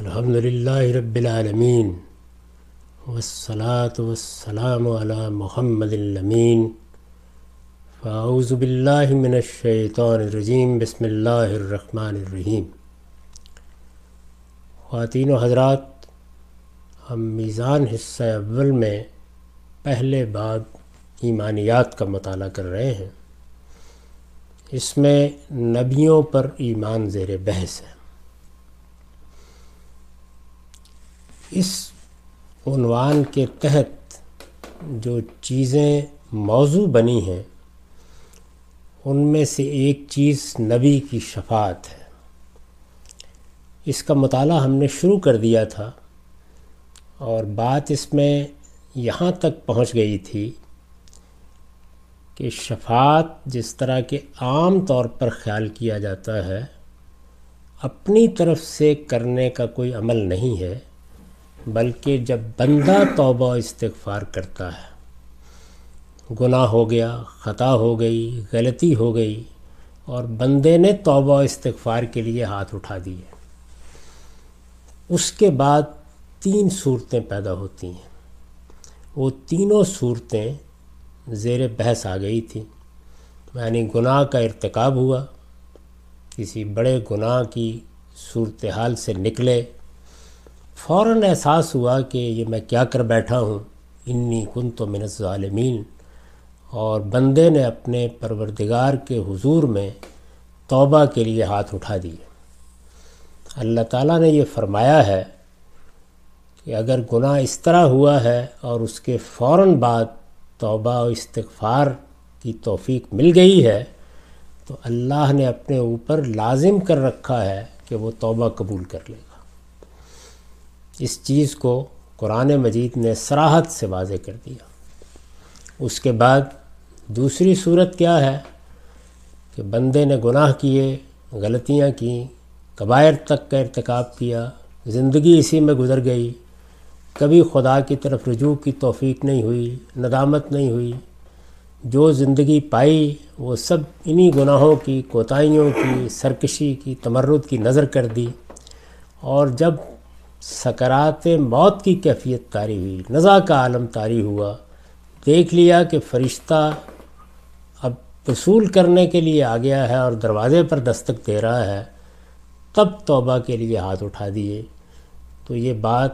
الحمد للہ رب العالمین والصلاة والسلام على محمد الامین فاعوذ باللہ من الشیطان الرجیم بسم اللہ الرحمن الرحیم خواتین و حضرات، ہم میزان حصہ اول میں پہلے باب ایمانیات کا مطالعہ کر رہے ہیں۔ اس میں نبیوں پر ایمان زیر بحث ہے۔ اس عنوان کے تحت جو چیزیں موضوع بنی ہیں، ان میں سے ایک چیز نبی کی شفاعت ہے۔ اس کا مطالعہ ہم نے شروع کر دیا تھا اور بات اس میں یہاں تک پہنچ گئی تھی کہ شفاعت جس طرح کے عام طور پر خیال کیا جاتا ہے، اپنی طرف سے کرنے کا کوئی عمل نہیں ہے۔ بلکہ جب بندہ توبہ استغفار کرتا ہے، گناہ ہو گیا، خطا ہو گئی، غلطی ہو گئی، اور بندے نے توبہ استغفار کے لیے ہاتھ اٹھا دیے۔ اس کے بعد تین صورتیں پیدا ہوتی ہیں۔ وہ تینوں صورتیں زیر بحث آ گئی تھی۔ یعنی گناہ کا ارتکاب ہوا، کسی بڑے گناہ کی صورتحال سے نکلے فوراً احساس ہوا کہ یہ میں کیا کر بیٹھا ہوں۔ انی کن تو من ظالمین اور بندے نے اپنے پروردگار کے حضور میں توبہ کے لیے ہاتھ اٹھا دیے۔ اللہ تعالیٰ نے یہ فرمایا ہے کہ اگر گناہ اس طرح ہوا ہے اور اس کے فوراً بعد توبہ و استغفار کی توفیق مل گئی ہے، تو اللہ نے اپنے اوپر لازم کر رکھا ہے کہ وہ توبہ قبول کر لے۔ گا اس چیز کو قرآن مجید نے سراحت سے واضح کر دیا۔ اس کے بعد دوسری صورت کیا ہے کہ بندے نے گناہ کیے، غلطیاں کیں قبائر تک کا ارتکاب کیا، زندگی اسی میں گزر گئی۔ کبھی خدا کی طرف رجوع کی توفیق نہیں ہوئی، ندامت نہیں ہوئی۔ جو زندگی پائی، وہ سب انہی گناہوں کی، کوتاہیوں کی، سرکشی کی، تمرد کی نظر کر دی۔ اور جب سکرات موت کی کیفیت طاری ہوئی۔ نزا کا عالم طاری ہوا۔ دیکھ لیا کہ فرشتہ اب وصول کرنے کے لیے آ گیا ہے اور دروازے پر دستک دے رہا ہے۔ تب توبہ کے لیے ہاتھ اٹھا دیے۔ تو یہ بات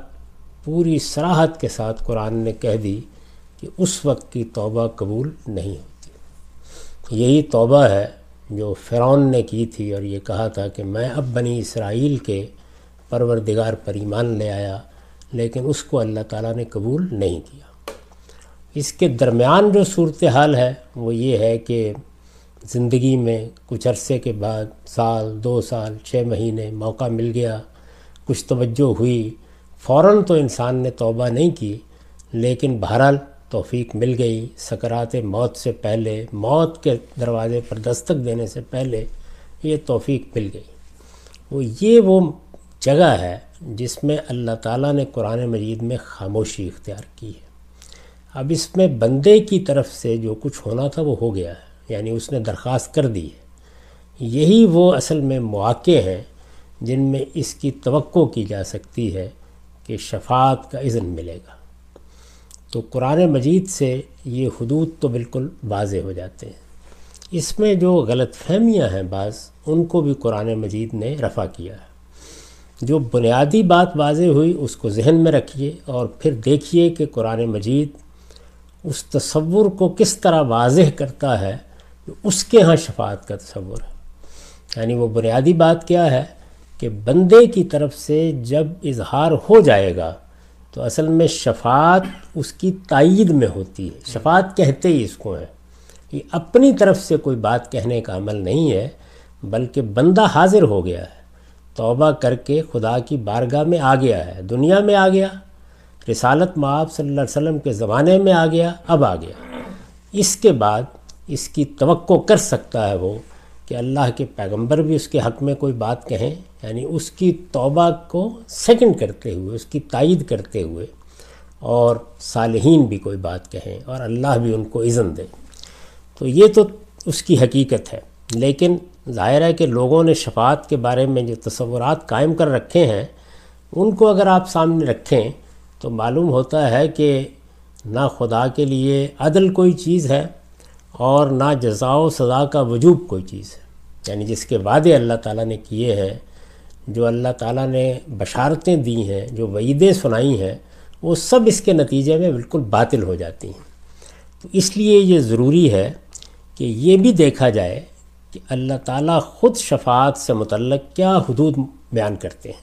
پوری سراحت کے ساتھ قرآن نے کہہ دی کہ اس وقت کی توبہ قبول نہیں ہوتی۔ یہی توبہ ہے جو فرعون نے کی تھی اور یہ کہا تھا کہ میں اب بنی اسرائیل کے پروردگار پر ایمان لے آیا، لیکن اس کو اللہ تعالیٰ نے قبول نہیں کیا۔ اس کے درمیان جو صورتحال ہے، وہ یہ ہے کہ زندگی میں کچھ عرصے کے بعد، سال، دو سال، چھ مہینے موقع مل گیا، کچھ توجہ ہوئی، فوراً تو انسان نے توبہ نہیں کی، لیکن بہرحال توفیق مل گئی۔ سکرات موت سے پہلے، موت کے دروازے پر دستک دینے سے پہلے یہ توفیق مل گئی۔ وہ یہ وہ جگہ ہے جس میں اللہ تعالیٰ نے قرآن مجید میں خاموشی اختیار کی ہے۔ اب اس میں بندے کی طرف سے جو کچھ ہونا تھا وہ ہو گیا ہے یعنی اس نے درخواست کر دی ہے۔ یہی وہ اصل میں مواقع ہیں جن میں اس کی توقع کی جا سکتی ہے کہ شفاعت کا اذن ملے گا۔ تو قرآن مجید سے یہ حدود تو بالکل واضح ہو جاتے ہیں۔ اس میں جو غلط فہمیاں ہیں بعض، ان کو بھی قرآن مجید نے رفع کیا ہے۔ جو بنیادی بات واضح ہوئی اس کو ذہن میں رکھیے اور پھر دیکھیے کہ قرآن مجید اس تصور کو کس طرح واضح کرتا ہے اس کے ہاں شفاعت کا تصور ہے۔ یعنی وہ بنیادی بات کیا ہے کہ بندے کی طرف سے جب اظہار ہو جائے گا تو اصل میں شفاعت اس کی تائید میں ہوتی ہے۔ شفاعت کہتے ہی اس کو ہیں۔ یہ اپنی طرف سے کوئی بات کہنے کا عمل نہیں ہے، بلکہ بندہ حاضر ہو گیا ہے۔ توبہ کر کے خدا کی بارگاہ میں آ گیا ہے۔ دنیا میں آ گیا، رسالت معاب صلی اللہ علیہ وسلم کے زمانے میں آ گیا، اب آ گیا۔ اس کے بعد اس کی توقع کر سکتا ہے وہ کہ اللہ کے پیغمبر بھی اس کے حق میں کوئی بات کہیں یعنی اس کی توبہ کو سیکنڈ کرتے ہوئے، اس کی تائید کرتے ہوئے اور صالحین بھی کوئی بات کہیں اور اللہ بھی ان کو اذن دے۔ تو یہ تو اس کی حقیقت ہے، لیکن ظاہر ہے کہ لوگوں نے شفاعت کے بارے میں جو تصورات قائم کر رکھے ہیں، ان کو اگر آپ سامنے رکھیں تو معلوم ہوتا ہے کہ نہ خدا کے لیے عدل کوئی چیز ہے اور نہ جزا و سزا کا وجوب کوئی چیز ہے۔ یعنی جس کے وعدے اللہ تعالیٰ نے کیے ہیں، جو اللہ تعالیٰ نے بشارتیں دی ہیں، جو وعیدیں سنائی ہیں، وہ سب اس کے نتیجے میں بالکل باطل ہو جاتی ہیں۔ تو اس لیے یہ ضروری ہے کہ یہ بھی دیکھا جائے کہ اللہ تعالیٰ خود شفاعت سے متعلق کیا حدود بیان کرتے ہیں۔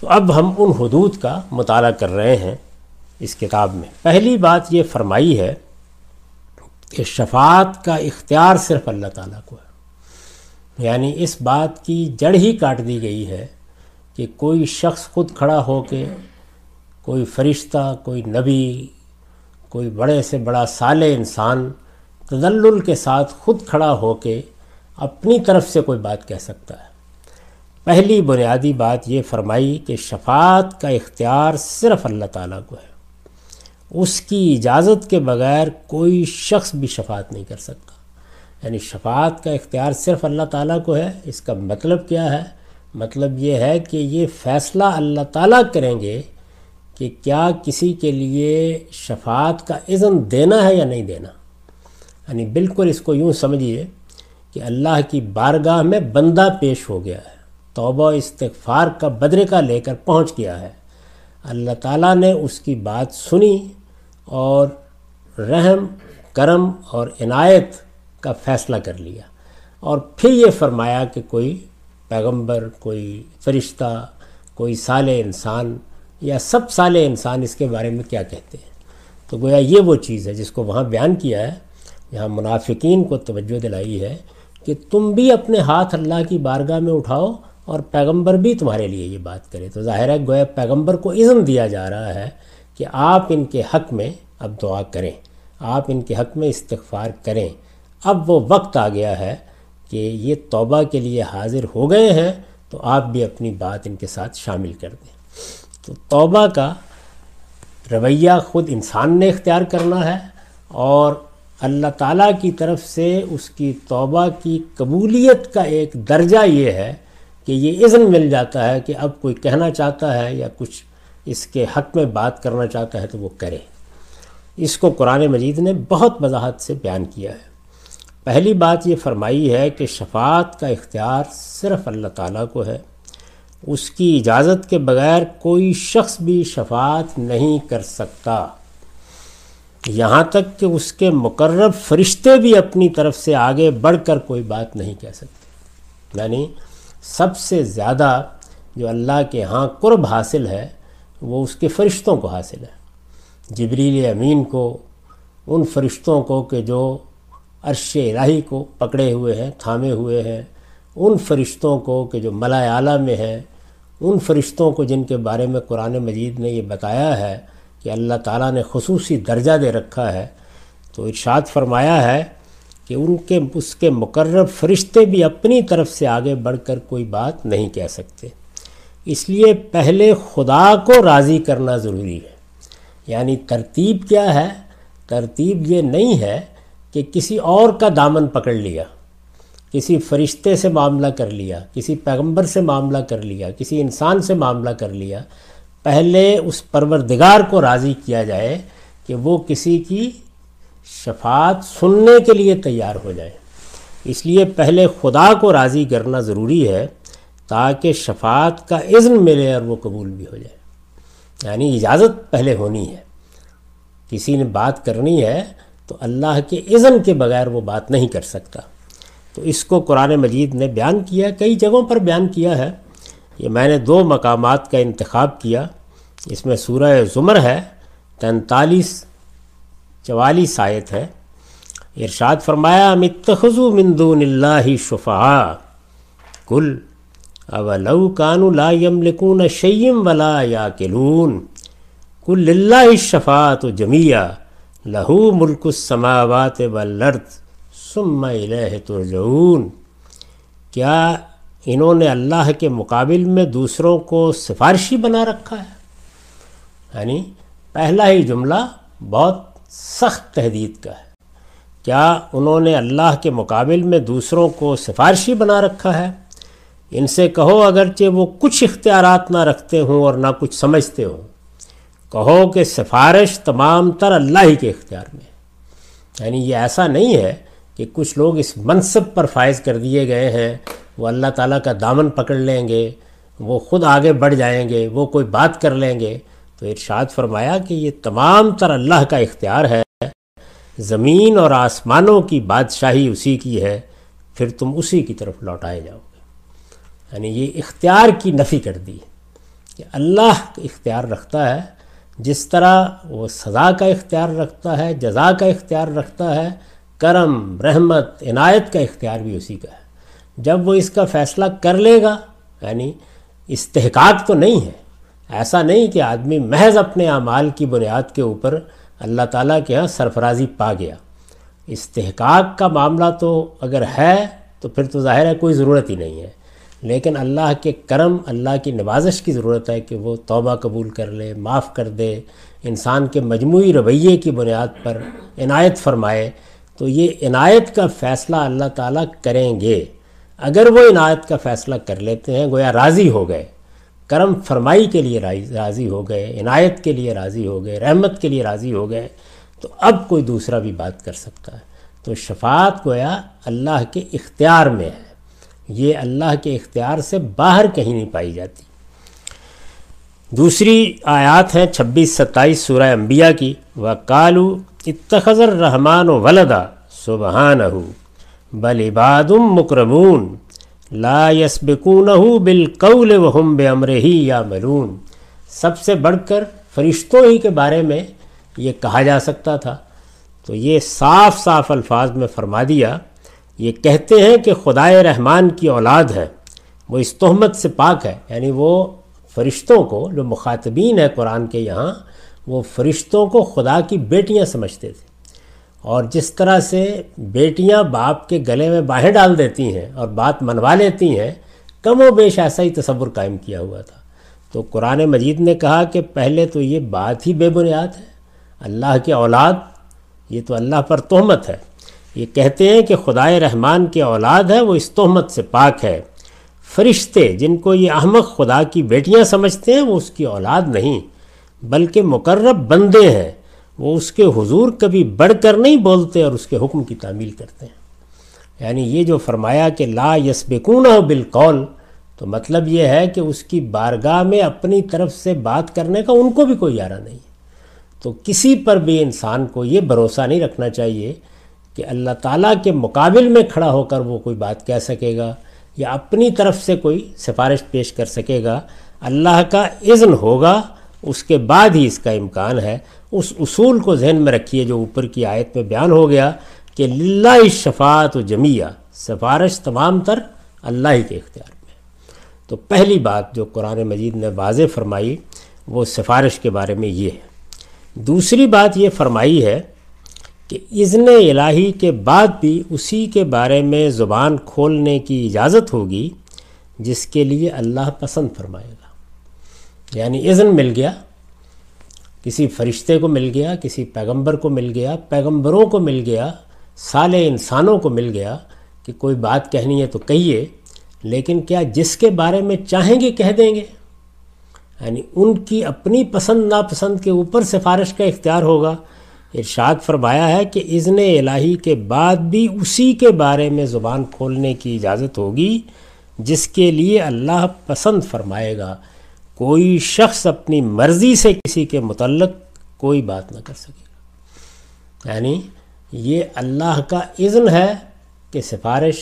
تو اب ہم ان حدود کا مطالعہ کر رہے ہیں اس کتاب میں۔ پہلی بات یہ فرمائی ہے کہ شفاعت کا اختیار صرف اللہ تعالیٰ کو ہے۔ یعنی اس بات کی جڑ ہی کاٹ دی گئی ہے کہ کوئی شخص خود کھڑا ہو کے کوئی فرشتہ، کوئی نبی، کوئی بڑے سے بڑا سال انسان تدلل کے ساتھ خود کھڑا ہو کے اپنی طرف سے کوئی بات کہہ سکتا ہے۔ پہلی بنیادی بات یہ فرمائی کہ شفاعت کا اختیار صرف اللہ تعالیٰ کو ہے۔ اس کی اجازت کے بغیر کوئی شخص بھی شفاعت نہیں کر سکتا۔ یعنی شفاعت کا اختیار صرف اللہ تعالیٰ کو ہے۔ اس کا مطلب کیا ہے؟ مطلب یہ ہے کہ یہ فیصلہ اللہ تعالیٰ کریں گے کہ کیا کسی کے لیے شفاعت کا اذن دینا ہے یا نہیں دینا۔ یعنی بالکل اس کو یوں سمجھیے کہ اللہ کی بارگاہ میں بندہ پیش ہو گیا ہے، توبہ استغفار کا بدرے کا لے کر پہنچ گیا ہے۔ اللہ تعالیٰ نے اس کی بات سنی اور رحم، کرم اور عنایت کا فیصلہ کر لیا۔ اور پھر یہ فرمایا کہ کوئی پیغمبر، کوئی فرشتہ، کوئی سال انسان یا سب سال انسان اس کے بارے میں کیا کہتے ہیں؟ تو گویا یہ وہ چیز ہے جس کو وہاں بیان کیا ہے۔ یہاں منافقین کو توجہ دلائی ہے کہ تم بھی اپنے ہاتھ اللہ کی بارگاہ میں اٹھاؤ اور پیغمبر بھی تمہارے لیے یہ بات کرے۔ تو ظاہر ہے گویا پیغمبر کو عزم دیا جا رہا ہے کہ آپ ان کے حق میں اب دعا کریں، آپ ان کے حق میں استغفار کریں۔ اب وہ وقت آ گیا ہے کہ یہ توبہ کے لیے حاضر ہو گئے ہیں تو آپ بھی اپنی بات ان کے ساتھ شامل کر دیں۔ تو توبہ کا رویہ خود انسان نے اختیار کرنا ہے اور اللہ تعالیٰ کی طرف سے اس کی توبہ کی قبولیت کا ایک درجہ یہ ہے کہ یہ اذن مل جاتا ہے کہ اب کوئی کہنا چاہتا ہے یا کچھ اس کے حق میں بات کرنا چاہتا ہے تو وہ کرے۔ اس کو قرآن مجید نے بہت وضاحت سے بیان کیا ہے۔ پہلی بات یہ فرمائی ہے کہ شفاعت کا اختیار صرف اللہ تعالیٰ کو ہے۔ اس کی اجازت کے بغیر کوئی شخص بھی شفاعت نہیں کر سکتا۔ یہاں تک کہ اس کے مقرب فرشتے بھی اپنی طرف سے آگے بڑھ کر کوئی بات نہیں کہہ سکتے۔ یعنی سب سے زیادہ جو اللہ کے ہاں قرب حاصل ہے، وہ اس کے فرشتوں کو حاصل ہے۔ جبریل امین کو، ان فرشتوں کو کہ جو عرش الہی کو پکڑے ہوئے ہیں، تھامے ہوئے ہیں، ان فرشتوں کو کہ جو ملا اعلیٰ میں ہیں، ان فرشتوں کو جن کے بارے میں قرآن مجید نے یہ بتایا ہے کہ اللہ تعالیٰ نے خصوصی درجہ دے رکھا ہے، تو ارشاد فرمایا ہے کہ ان کے، اس کے مقرب فرشتے بھی اپنی طرف سے آگے بڑھ کر کوئی بات نہیں کہہ سکتے۔ اس لیے پہلے خدا کو راضی کرنا ضروری ہے۔ یعنی ترتیب کیا ہے؟ ترتیب یہ نہیں ہے کہ کسی اور کا دامن پکڑ لیا، کسی فرشتے سے معاملہ کر لیا، کسی پیغمبر سے معاملہ کر لیا، کسی انسان سے معاملہ کر لیا۔ پہلے اس پروردگار کو راضی کیا جائے کہ وہ کسی کی شفاعت سننے کے لیے تیار ہو جائے۔ اس لیے پہلے خدا کو راضی کرنا ضروری ہے تاکہ شفاعت کا اذن ملے اور وہ قبول بھی ہو جائے۔ یعنی اجازت پہلے ہونی ہے۔ کسی نے بات کرنی ہے تو اللہ کے اذن کے بغیر وہ بات نہیں کر سکتا۔ تو اس کو قرآن مجید نے بیان کیا، کئی جگہوں پر بیان کیا ہے۔ یہ میں نے دو مقامات کا انتخاب کیا۔ اس میں سورہ زمر ہے، تینتالیس، چوالیس آیت ہے۔ ارشاد فرمایا متخذو من دون اللہ شفعا کل اولو کانو لا یملکون شیم ولا یا کلون کل اللہ الشفاعت جمیع لہو ملک السماوات والارض ثم الیہ ترجعون۔ کیا انہوں نے اللہ کے مقابل میں دوسروں کو سفارشی بنا رکھا ہے۔ یعنی پہلا ہی جملہ بہت سخت تحدید کا ہے۔ کیا انہوں نے اللہ کے مقابل میں دوسروں کو سفارشی بنا رکھا ہے؟ ان سے کہو اگرچہ وہ کچھ اختیارات نہ رکھتے ہوں اور نہ کچھ سمجھتے ہوں۔ کہو کہ سفارش تمام تر اللہ ہی کے اختیار میں یعنی یہ ایسا نہیں ہے کہ کچھ لوگ اس منصب پر فائز کر دیے گئے ہیں۔ وہ اللہ تعالیٰ کا دامن پکڑ لیں گے، وہ خود آگے بڑھ جائیں گے، وہ کوئی بات کر لیں گے۔ تو ارشاد فرمایا کہ یہ تمام تر اللہ کا اختیار ہے۔ زمین اور آسمانوں کی بادشاہی اسی کی ہے، پھر تم اسی کی طرف لوٹائے جاؤ گے۔ یعنی یہ اختیار کی نفی کر دی کہ اللہ اختیار رکھتا ہے۔ جس طرح وہ سزا کا اختیار رکھتا ہے، جزا کا اختیار رکھتا ہے، کرم، رحمت، عنایت کا اختیار بھی اسی کا ہے۔ جب وہ اس کا فیصلہ کر لے گا یعنی استحقاق تو نہیں ہے، ایسا نہیں کہ آدمی محض اپنے اعمال کی بنیاد کے اوپر اللہ تعالیٰ کے ہاں سرفرازی پا گیا۔ استحقاق کا معاملہ تو اگر ہے، تو پھر تو ظاہر ہے کوئی ضرورت ہی نہیں ہے۔ لیکن اللہ کے کرم، اللہ کی نوازش کی ضرورت ہے کہ وہ توبہ قبول کر لے، معاف کر دے، انسان کے مجموعی رویے کی بنیاد پر عنایت فرمائے۔ تو یہ عنایت کا فیصلہ اللہ تعالیٰ کریں گے۔ اگر وہ عنایت کا فیصلہ کر لیتے ہیں، گویا راضی ہو گئے۔ کرم فرمائی کے لیے راضی ہو گئے، عنایت کے لیے راضی ہو گئے، رحمت کے لیے راضی ہو گئے، تو اب کوئی دوسرا بھی بات کر سکتا ہے۔ تو شفاعت گویا اللہ کے اختیار میں ہے۔ یہ اللہ کے اختیار سے باہر کہیں نہیں پائی جاتی۔ دوسری آیات ہیں چھبیس ستائیس سورہ انبیاء کی۔ و کالو اتخذر رحمان و ولدا سبحان بل عبادم مکرمون لا یسبکونہ بالقول وهم بامرہ یا ملون سب سے بڑھ کر فرشتوں ہی کے بارے میں یہ کہا جا سکتا تھا۔ تو یہ صاف صاف الفاظ میں فرما دیا، یہ کہتے ہیں کہ خدائے رحمان کی اولاد ہے، وہ اس تہمت سے پاک ہے۔ یعنی وہ فرشتوں کو، جو مخاطبین ہے قرآن کے یہاں، وہ فرشتوں کو خدا کی بیٹیاں سمجھتے تھے۔ اور جس طرح سے بیٹیاں باپ کے گلے میں باہیں ڈال دیتی ہیں اور بات منوا لیتی ہیں، کم و بیش ایسا ہی تصور قائم کیا ہوا تھا۔ تو قرآن مجید نے کہا کہ پہلے تو یہ بات ہی بے بنیاد ہے۔ اللہ کے اولاد، یہ تو اللہ پر تہمت ہے۔ یہ کہتے ہیں کہ خدائے رحمان کے اولاد ہے، وہ اس تہمت سے پاک ہے۔ فرشتے جن کو یہ احمق خدا کی بیٹیاں سمجھتے ہیں، وہ اس کی اولاد نہیں، بلکہ مقرب بندے ہیں۔ وہ اس کے حضور کبھی بڑھ کر نہیں بولتے اور اس کے حکم کی تعمیل کرتے ہیں۔ یعنی یہ جو فرمایا کہ لا یسبکون بالقول، تو مطلب یہ ہے کہ اس کی بارگاہ میں اپنی طرف سے بات کرنے کا ان کو بھی کوئی یارہ نہیں تو کسی پر بھی انسان کو یہ بھروسہ نہیں رکھنا چاہیے کہ اللہ تعالیٰ کے مقابل میں کھڑا ہو کر وہ کوئی بات کہہ سکے گا یا اپنی طرف سے کوئی سفارش پیش کر سکے گا۔ اللہ کا اذن ہوگا، اس کے بعد ہی اس کا امکان ہے۔ اس اصول کو ذہن میں رکھیے جو اوپر کی آیت میں بیان ہو گیا کہ للہ شفاعت و جمیہ سفارش تمام تر اللہ ہی کے اختیار میں۔ تو پہلی بات جو قرآن مجید نے واضح فرمائی وہ سفارش کے بارے میں یہ ہے۔ دوسری بات یہ فرمائی ہے کہ اذن الہی کے بعد بھی اسی کے بارے میں زبان کھولنے کی اجازت ہوگی جس کے لیے اللہ پسند فرمائے گا۔ یعنی اذن مل گیا کسی فرشتے کو مل گیا، کسی پیغمبر کو مل گیا، پیغمبروں کو مل گیا سالے انسانوں کو مل گیا کہ کوئی بات کہنی ہے تو کہیے، لیکن کیا جس کے بارے میں چاہیں گے کہہ دیں گے؟ یعنی ان کی اپنی پسند ناپسند کے اوپر سفارش کا اختیار ہوگا۔ ارشاد فرمایا ہے کہ اذن الہی کے بعد بھی اسی کے بارے میں زبان کھولنے کی اجازت ہوگی، جس کے لیے اللہ پسند فرمائے گا۔ کوئی شخص اپنی مرضی سے کسی کے متعلق کوئی بات نہ کر سکے۔ گا یعنی یہ اللہ کا اذن ہے کہ سفارش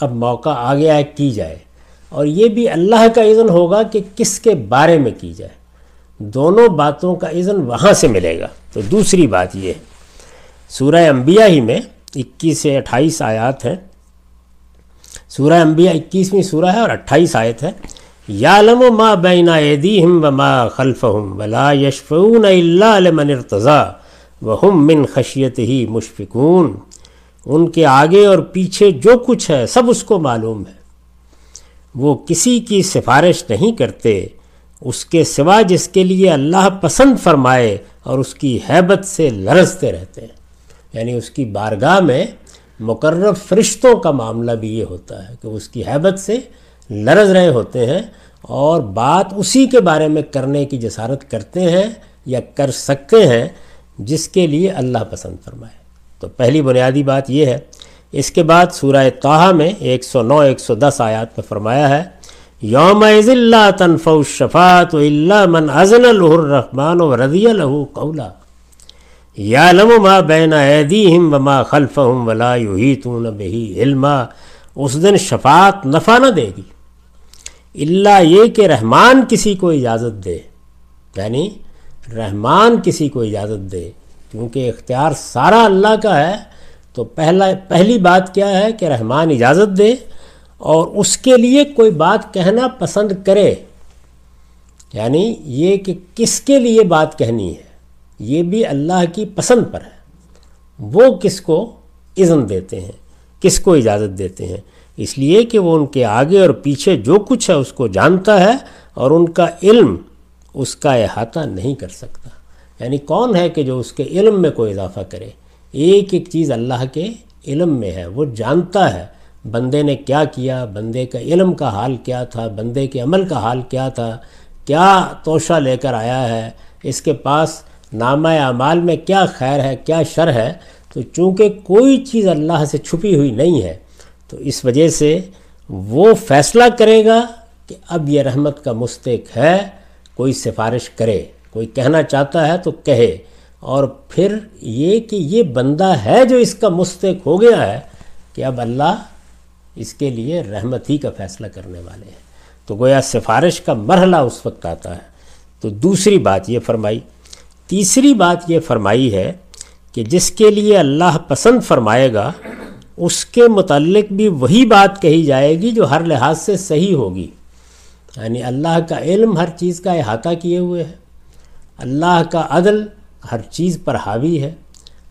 اب موقع آ گیا ہے کی جائے۔ اور یہ بھی اللہ کا اذن ہوگا کہ کس کے بارے میں کی جائے۔ دونوں باتوں کا اذن وہاں سے ملے گا۔ تو دوسری بات یہ ہے۔ سورہ انبیاء ہی میں اکیس سے اٹھائیس آیات ہیں۔ سورہ انبیاء اکیسویں سورہ ہے اور اٹھائیس آیت ہے۔ یعلم ما بین ایدیہم وما خلفہم ولا یشفعون الا لمن ارتضا وہم من خشیت ہی مشفقون۔ ان کے آگے اور پیچھے جو کچھ ہے سب اس کو معلوم ہے۔ وہ کسی کی سفارش نہیں کرتے، اس کے سوا جس کے لیے اللہ پسند فرمائے اور اس کی حیبت سے لرزتے رہتے ہیں۔ یعنی اس کی بارگاہ میں مقرر فرشتوں کا معاملہ بھی یہ ہوتا ہے کہ اس کی حیبت سے لرز رہے ہوتے ہیں اور بات اسی کے بارے میں کرنے کی جسارت کرتے ہیں یا کر سکتے ہیں، جس کے لیے اللہ پسند فرمائے۔ تو پہلی بنیادی بات یہ ہے۔ اس کے بعد سورہ توحہ میں ایک سو نو، ایک سو دس آیات میں فرمایا ہے، یوم اللہ تنف الشفات و اللہ من ازن الرحمٰن و رضی الح قولا۔ یا لم ما بین ایدیہم وما خلفہم ولا یحیطون بہی علما۔ اس دن شفاعت نفع نہ دے گی۔ اللہ یہ کہ رحمان کسی کو اجازت دے۔ یعنی رحمان کسی کو اجازت دے۔ کیونکہ اختیار سارا اللہ کا ہے، تو پہلا، پہلی بات کیا ہے کہ رحمان اجازت دے اور اس کے لیے کوئی بات کہنا پسند کرے۔ یعنی یہ کہ کس کے لیے بات کہنی ہے، یہ بھی اللہ کی پسند پر ہے۔ وہ کس کو اذن دیتے ہیں۔ کس کو اجازت دیتے ہیں؟ اس لیے کہ وہ ان کے آگے اور پیچھے جو کچھ ہے اس کو جانتا ہے اور ان کا علم اس کا احاطہ نہیں کر سکتا۔ یعنی کون ہے کہ جو اس کے علم میں کوئی اضافہ کرے؟ ایک ایک چیز اللہ کے علم میں ہے، وہ جانتا ہے۔ بندے نے کیا کیا؟ بندے کا علم کا حال کیا تھا؟ بندے کے عمل کا حال کیا تھا؟ کیا توشہ لے کر آیا ہے؟ اس کے پاس نامہ اعمال میں کیا خیر ہے، کیا شر ہے؟ تو چونکہ کوئی چیز اللہ سے چھپی ہوئی نہیں ہے، تو اس وجہ سے وہ فیصلہ کرے گا کہ اب یہ رحمت کا مستق ہے، کوئی سفارش کرے، کوئی کہنا چاہتا ہے تو کہے۔ اور پھر یہ کہ یہ بندہ ہے جو اس کا مستق ہو گیا ہے کہ اب اللہ اس کے لیے رحمت ہی کا فیصلہ کرنے والے ہیں۔ تو گویا سفارش کا مرحلہ اس وقت آتا ہے۔ تو دوسری بات یہ فرمائی، تیسری بات یہ فرمائی ہے کہ جس کے لیے اللہ پسند فرمائے گا، اس کے متعلق بھی وہی بات کہی جائے گی جو ہر لحاظ سے صحیح ہوگی۔ یعنی اللہ کا علم ہر چیز کا احاطہ کیے ہوئے ہے۔ اللہ کا عدل ہر چیز پر حاوی ہے۔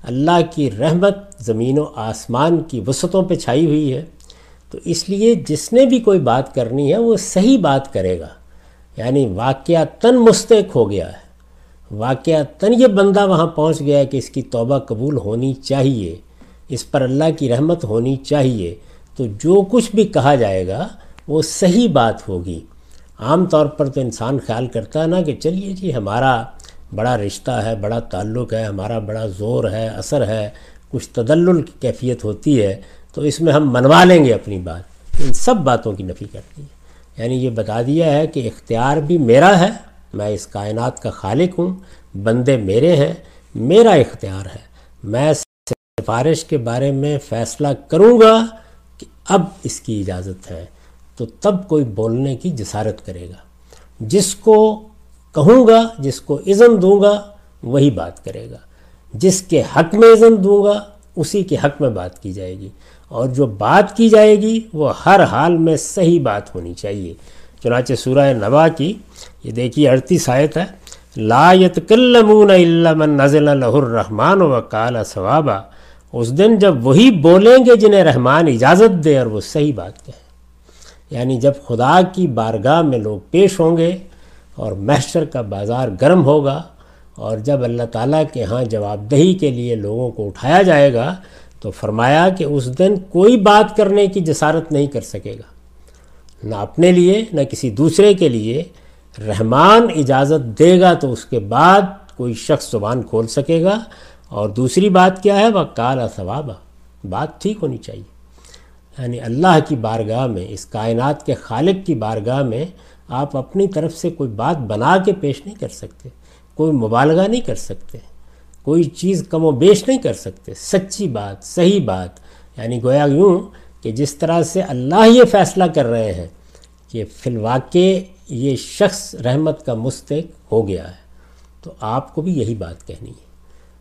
اللہ کی رحمت زمین و آسمان کی وسعتوں پہ چھائی ہوئی ہے۔ تو اس لیے جس نے بھی کوئی بات کرنی ہے، وہ صحیح بات کرے گا۔ یعنی واقعہ تن مستق ہو گیا ہے۔ واقعہ تن یہ بندہ وہاں پہنچ گیا کہ اس کی توبہ قبول ہونی چاہیے، اس پر اللہ کی رحمت ہونی چاہیے، تو جو کچھ بھی کہا جائے گا، وہ صحیح بات ہوگی۔ عام طور پر تو انسان خیال کرتا ہے نا کہ چلیے جی ہمارا بڑا رشتہ ہے، بڑا تعلق ہے، ہمارا بڑا زور ہے، اثر ہے، کچھ تدلل کی کیفیت ہوتی ہے، تو اس میں ہم منوا لیں گے اپنی بات۔ ان سب باتوں کی نفی کرتی ہے۔ یعنی یہ بتا دیا ہے کہ اختیار بھی میرا ہے میں اس کائنات کا خالق ہوں، بندے میرے ہیں، میرا اختیار ہے۔ میں سفارش کے بارے میں فیصلہ کروں گا کہ اب اس کی اجازت ہے۔ تو تب کوئی بولنے کی جسارت کرے گا۔ جس کو کہوں گا، جس کو اذن دوں گا، وہی بات کرے گا۔ جس کے حق میں اذن دوں گا، اسی کے حق میں بات کی جائے گی۔ اور جو بات کی جائے گی، وہ ہر حال میں صحیح بات ہونی چاہیے۔ چنانچہ سورہ نوا کی یہ دیکھیے اڑتیس آیت ہے، لا يتکلمون الا من نزل له الرحمن وقال ثوابا۔ اس دن جب وہی بولیں گے جنہیں رحمان اجازت دے اور وہ صحیح بات کہیں یعنی جب خدا کی بارگاہ میں لوگ پیش ہوں گے اور محشر کا بازار گرم ہوگا اور جب اللہ تعالیٰ کے ہاں جواب دہی کے لیے لوگوں کو اٹھایا جائے گا تو فرمایا کہ اس دن کوئی بات کرنے کی جسارت نہیں کر سکے گا۔ نہ اپنے لیے، نہ کسی دوسرے کے لیے۔ رحمان اجازت دے گا تو اس کے بعد کوئی شخص زبان کھول سکے گا۔ اور دوسری بات کیا ہے؟ وہ کالا ثوابہ بات ٹھیک ہونی چاہیے۔ یعنی اللہ کی بارگاہ میں، اس کائنات کے خالق کی بارگاہ میں آپ اپنی طرف سے کوئی بات بنا کے پیش نہیں کر سکتے۔ کوئی مبالغہ نہیں کر سکتے۔ کوئی چیز کم و بیش نہیں کر سکتے۔ سچی بات، صحیح بات۔ یعنی گویا یوں کہ جس طرح سے اللہ یہ فیصلہ کر رہے ہیں کہ فی الواقع یہ شخص رحمت کا مستق ہو گیا ہے، تو آپ کو بھی یہی بات کہنی ہے۔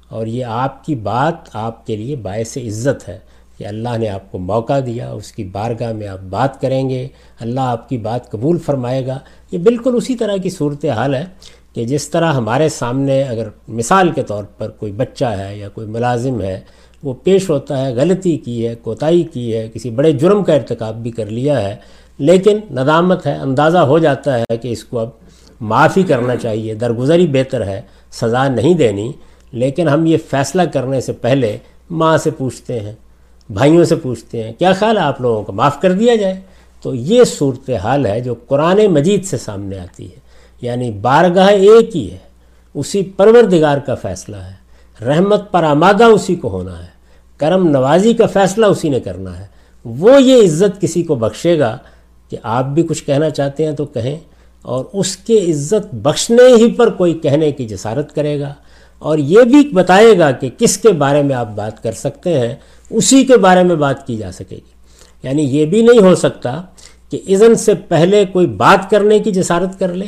اور یہ آپ کی بات آپ کے لیے باعث عزت ہے کہ اللہ نے آپ کو موقع دیا، اس کی بارگاہ میں آپ بات کریں گے، اللہ آپ کی بات قبول فرمائے گا۔ یہ بالکل اسی طرح کی صورت حال ہے کہ جس طرح ہمارے سامنے اگر مثال کے طور پر کوئی بچہ ہے یا کوئی ملازم ہے وہ پیش ہوتا ہے، غلطی کی ہے، کوتاہی کی ہے، کسی بڑے جرم کا ارتکاب بھی کر لیا ہے۔ لیکن ندامت ہے، اندازہ ہو جاتا ہے کہ اس کو اب معافی کرنا چاہیے۔ درگزری بہتر ہے، سزا نہیں دینی۔ لیکن ہم یہ فیصلہ کرنے سے پہلے ماں سے پوچھتے ہیں، بھائیوں سے پوچھتے ہیں، کیا خیال ہے آپ لوگوں کو معاف کر دیا جائے؟ تو یہ صورتحال ہے جو قرآن مجید سے سامنے آتی ہے۔ یعنی بارگاہ ایک ہی ہے۔ اسی پروردگار کا فیصلہ ہے۔ رحمت پر آمادہ اسی کو ہونا ہے۔ کرم نوازی کا فیصلہ اسی نے کرنا ہے۔ وہ یہ عزت کسی کو بخشے گا کہ آپ بھی کچھ کہنا چاہتے ہیں تو کہیں، اور اس کے عزت بخشنے ہی پر کوئی کہنے کی جسارت کرے گا۔ اور یہ بھی بتائے گا کہ کس کے بارے میں آپ بات کر سکتے ہیں، اسی کے بارے میں بات کی جا سکے گی۔ یعنی یہ بھی نہیں ہو سکتا کہ اذن سے پہلے کوئی بات کرنے کی جسارت کر لے۔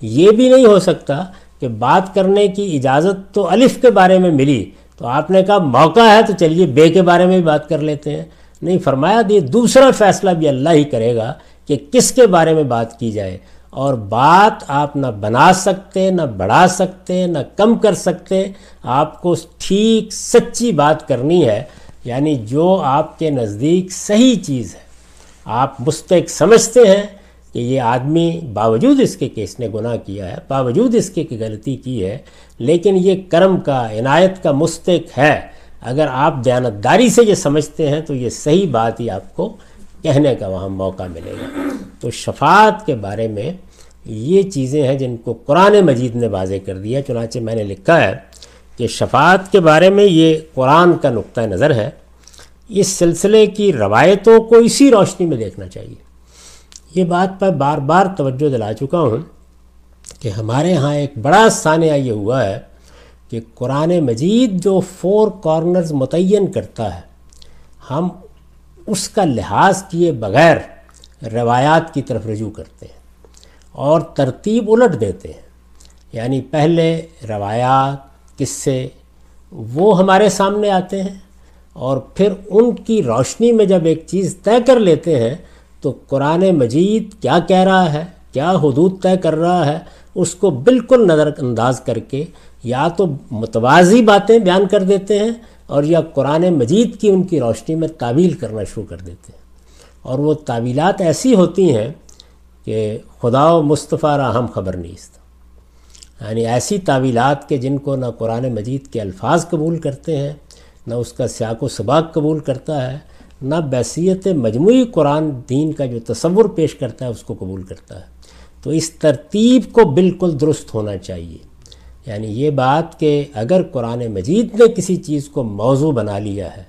یہ بھی نہیں ہو سکتا کہ بات کرنے کی اجازت تو الف کے بارے میں ملی تو آپ نے کہا موقع ہے تو چلیے بے کے بارے میں بھی بات کر لیتے ہیں۔ نہیں، فرمایا یہ دوسرا فیصلہ بھی اللہ ہی کرے گا کہ کس کے بارے میں بات کی جائے۔ اور بات آپ نہ بنا سکتے، نہ بڑھا سکتے، نہ کم کر سکتے، آپ کو ٹھیک، سچی بات کرنی ہے۔ یعنی جو آپ کے نزدیک صحیح چیز ہے۔ آپ مستق سمجھتے ہیں کہ یہ آدمی باوجود اس کے کہ اس نے گناہ کیا ہے، باوجود اس کے کہ غلطی کی ہے، لیکن یہ کرم کا، عنایت کا مستق ہے۔ اگر آپ دیانتداری سے یہ سمجھتے ہیں تو یہ صحیح بات ہی آپ کو کہنے کا وہاں موقع ملے گا۔ تو شفاعت کے بارے میں یہ چیزیں ہیں جن کو قرآن مجید نے واضح کر دیا، چنانچہ میں نے لکھا ہے کہ شفاعت کے بارے میں یہ قرآن کا نقطہ نظر ہے۔ اس سلسلے کی روایتوں کو اسی روشنی میں دیکھنا چاہیے۔ یہ بات پر بار بار توجہ دلا چکا ہوں کہ ہمارے ہاں ایک بڑا سانیہ یہ ہوا ہے کہ قرآن مجید جو فور کارنرز متعین کرتا ہے، ہم اس کا لحاظ کیے بغیر روایات کی طرف رجوع کرتے ہیں اور ترتیب الٹ دیتے ہیں۔ یعنی پہلے روایات، قصے، وہ ہمارے سامنے آتے ہیں اور پھر ان کی روشنی میں جب ایک چیز طے کر لیتے ہیں تو قرآن مجید کیا کہہ رہا ہے؟ کیا حدود طے کر رہا ہے؟ اس کو بالکل نظر انداز کر کے یا تو متوازی باتیں بیان کر دیتے ہیں اور یا قرآن مجید کی ان کی روشنی میں تعویل کرنا شروع کر دیتے ہیں۔ اور وہ تعویلات ایسی ہوتی ہیں کہ خدا و مصطفیٰ را ہم خبر نیست۔ یعنی ایسی تعویلات کے جن کو نہ قرآن مجید کے الفاظ قبول کرتے ہیں، نہ اس کا سیاق و سباق قبول کرتا ہے نہ بحثیت مجموعی قرآن دین کا جو تصور پیش کرتا ہے، اس کو قبول کرتا ہے۔ تو اس ترتیب کو بالکل درست ہونا چاہیے۔ یعنی یہ بات کہ اگر قرآن مجید نے کسی چیز کو موضوع بنا لیا ہے،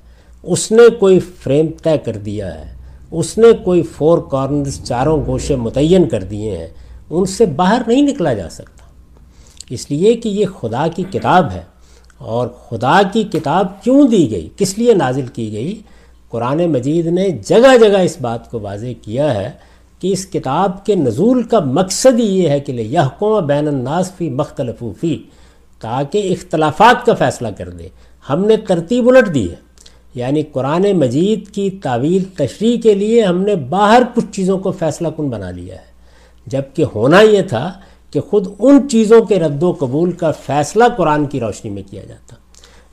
اس نے کوئی فریم طے کر دیا ہے، اس نے کوئی فور کارنرز چاروں گوشے متعین کر دیے ہیں، ان سے باہر نہیں نکلا جا سکتا۔ اس لیے کہ یہ خدا کی کتاب ہے۔ اور خدا کی کتاب کیوں دی گئی؟ کس لیے نازل کی گئی؟ قرآن مجید نے جگہ جگہ اس بات کو واضح کیا ہے کہ اس کتاب کے نزول کا مقصد ہی یہ ہے کہ یہ یحکم بین الناس فی مختلفوفی تاکہ اختلافات کا فیصلہ کر دے۔ ہم نے ترتیب الٹ دی ہے۔ یعنی قرآن مجید کی تعویل تشریح کے لیے ہم نے باہر کچھ چیزوں کو فیصلہ کن بنا لیا ہے۔ جبکہ ہونا یہ تھا کہ خود ان چیزوں کے رد و قبول کا فیصلہ قرآن کی روشنی میں کیا جاتا۔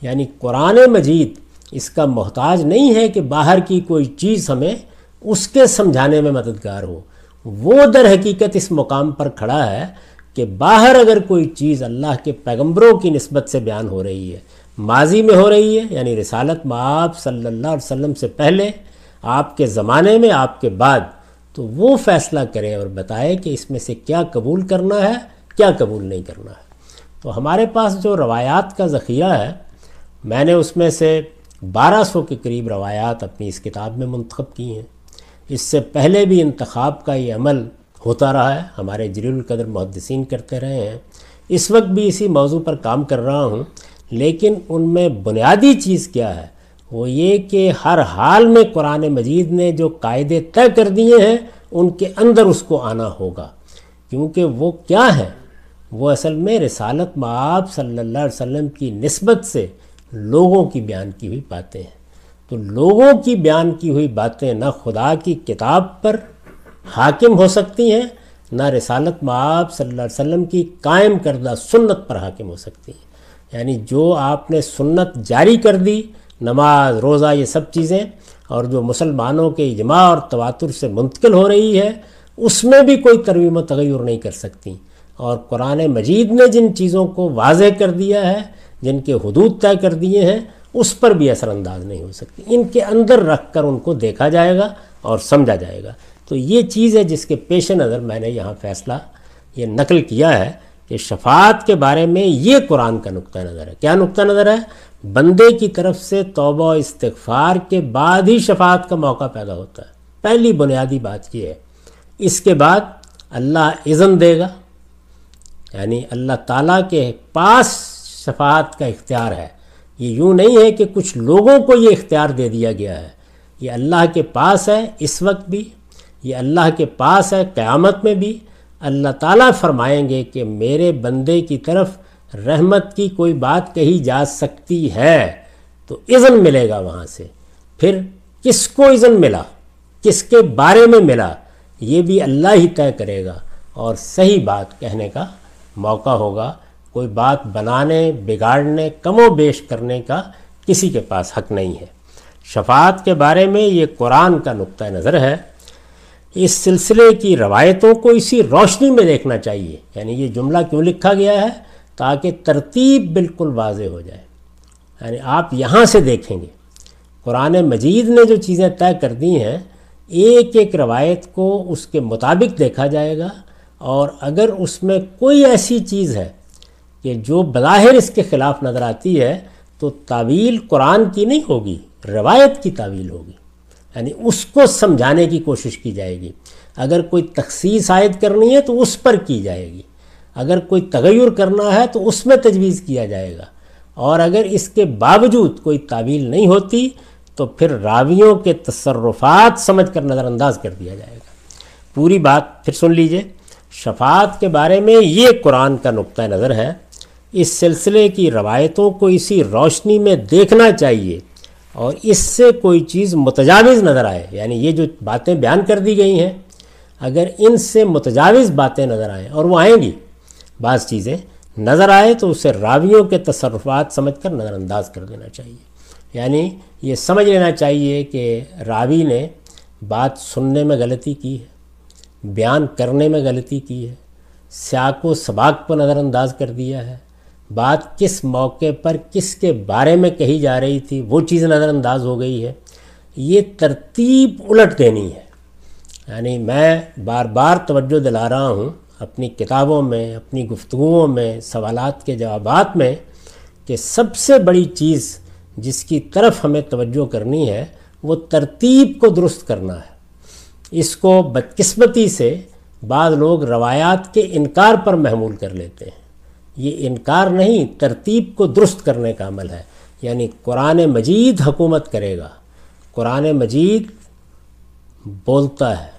یعنی قرآن مجید اس کا محتاج نہیں ہے کہ باہر کی کوئی چیز ہمیں اس کے سمجھانے میں مددگار ہو۔ وہ در حقیقت اس مقام پر کھڑا ہے کہ باہر اگر کوئی چیز اللہ کے پیغمبروں کی نسبت سے بیان ہو رہی ہے، ماضی میں ہو رہی ہے یعنی رسالت میں آپ صلی اللہ علیہ وسلم سے پہلے، آپ کے زمانے میں، آپ کے بعد، تو وہ فیصلہ کریں اور بتائیں کہ اس میں سے کیا قبول کرنا ہے، کیا قبول نہیں کرنا ہے۔ تو ہمارے پاس جو روایات کا ذخیرہ ہے، میں نے اس میں سے بارہ سو کے قریب روایات اپنی اس کتاب میں منتخب کی ہیں۔ اس سے پہلے بھی انتخاب کا یہ عمل ہوتا رہا ہے۔ ہمارے جلیل القدر محدثین کرتے رہے ہیں۔ اس وقت بھی اسی موضوع پر کام کر رہا ہوں۔ لیکن ان میں بنیادی چیز کیا ہے؟ وہ یہ کہ ہر حال میں قرآن مجید نے جو قاعدے طے کر دیے ہیں، ان کے اندر اس کو آنا ہوگا۔ کیونکہ وہ کیا ہے؟ وہ اصل میں رسالت معاب صلی اللہ علیہ وسلم کی نسبت سے لوگوں کی بیان کی ہوئی باتیں ہیں۔ تو لوگوں کی بیان کی ہوئی باتیں نہ خدا کی کتاب پر حاکم ہو سکتی ہیں، نہ رسالت معاب صلی اللہ علیہ وسلم کی قائم کردہ سنت پر حاکم ہو سکتی ہیں۔ یعنی جو آپ نے سنت جاری کر دی، نماز، روزہ، یہ سب چیزیں، اور جو مسلمانوں کے اجماع اور تواتر سے منتقل ہو رہی ہے، اس میں بھی کوئی ترمیم و تغیر نہیں کر سکتی۔ اور قرآن مجید نے جن چیزوں کو واضح کر دیا ہے جن کے حدود طے کر دیے ہیں، اس پر بھی اثر انداز نہیں ہو سکتی۔ ان کے اندر رکھ کر ان کو دیکھا جائے گا اور سمجھا جائے گا۔ تو یہ چیز ہے جس کے پیش نظر میں نے یہاں فیصلہ یہ نقل کیا ہے کہ شفاعت کے بارے میں یہ قرآن کا نقطہ نظر ہے۔ کیا نقطہ نظر ہے؟ بندے کی طرف سے توبہ و استغفار کے بعد ہی شفاعت کا موقع پیدا ہوتا ہے۔ پہلی بنیادی بات یہ ہے۔ اس کے بعد اللہ اذن دے گا یعنی اللہ تعالیٰ کے پاس شفاعت کا اختیار ہے۔ یہ یوں نہیں ہے کہ کچھ لوگوں کو یہ اختیار دے دیا گیا ہے۔ یہ اللہ کے پاس ہے اس وقت بھی۔ یہ اللہ کے پاس ہے قیامت میں بھی۔ اللہ تعالیٰ فرمائیں گے کہ میرے بندے کی طرف رحمت کی کوئی بات کہی جا سکتی ہے۔ تو اذن ملے گا وہاں سے۔ پھر کس کو اذن ملا؟ کس کے بارے میں ملا؟ یہ بھی اللہ ہی طے کرے گا۔ اور صحیح بات کہنے کا موقع ہوگا۔ کوئی بات بنانے، بگاڑنے، کم و بیش کرنے کا کسی کے پاس حق نہیں ہے۔ شفاعت کے بارے میں یہ قرآن کا نقطۂ نظر ہے۔ اس سلسلے کی روایتوں کو اسی روشنی میں دیکھنا چاہیے۔ یعنی یہ جملہ کیوں لکھا گیا ہے؟ تاکہ ترتیب بالکل واضح ہو جائے۔ یعنی آپ یہاں سے دیکھیں گے۔ قرآن مجید نے جو چیزیں طے کر دی ہیں، ایک ایک روایت کو اس کے مطابق دیکھا جائے گا۔ اور اگر اس میں کوئی ایسی چیز ہے کہ جو بظاہر اس کے خلاف نظر آتی ہے تو تعویل قرآن کی نہیں ہوگی، روایت کی تعویل ہوگی۔ یعنی اس کو سمجھانے کی کوشش کی جائے گی۔ اگر کوئی تخصیص عائد کرنی ہے تو اس پر کی جائے گی۔ اگر کوئی تغیر کرنا ہے تو اس میں تجویز کیا جائے گا۔ اور اگر اس کے باوجود کوئی تعویل نہیں ہوتی تو پھر راویوں کے تصرفات سمجھ کر نظر انداز کر دیا جائے گا۔ پوری بات پھر سن لیجیے۔ شفاعت کے بارے میں یہ قرآن کا نقطہ نظر ہے۔ اس سلسلے کی روایتوں کو اسی روشنی میں دیکھنا چاہیے اور اس سے کوئی چیز متجاوز نظر آئے۔ یعنی یہ جو باتیں بیان کر دی گئی ہیں، اگر ان سے متجاوز باتیں نظر آئیں اور وہ آئیں گی، بعض چیزیں نظر آئے تو اسے راویوں کے تصرفات سمجھ کر نظر انداز کر دینا چاہیے۔ یعنی یہ سمجھ لینا چاہیے کہ راوی نے بات سننے میں غلطی کی ہے، بیان کرنے میں غلطی کی ہے، سیاق و سباق کو نظر انداز کر دیا ہے۔ بات کس موقع پر کس کے بارے میں کہی جا رہی تھی، وہ چیز نظر انداز ہو گئی ہے۔ یہ ترتیب الٹ دینی ہے۔ یعنی میں بار بار توجہ دلا رہا ہوں اپنی کتابوں میں، اپنی گفتگوؤں میں، سوالات کے جوابات میں کہ سب سے بڑی چیز جس کی طرف ہمیں توجہ کرنی ہے، وہ ترتیب کو درست کرنا ہے۔ اس کو بدقسمتی سے بعض لوگ روایات کے انکار پر محمول کر لیتے ہیں۔ یہ انکار نہیں، ترتیب کو درست کرنے کا عمل ہے۔ یعنی قرآن مجید حکومت کرے گا۔ قرآن مجید بولتا ہے۔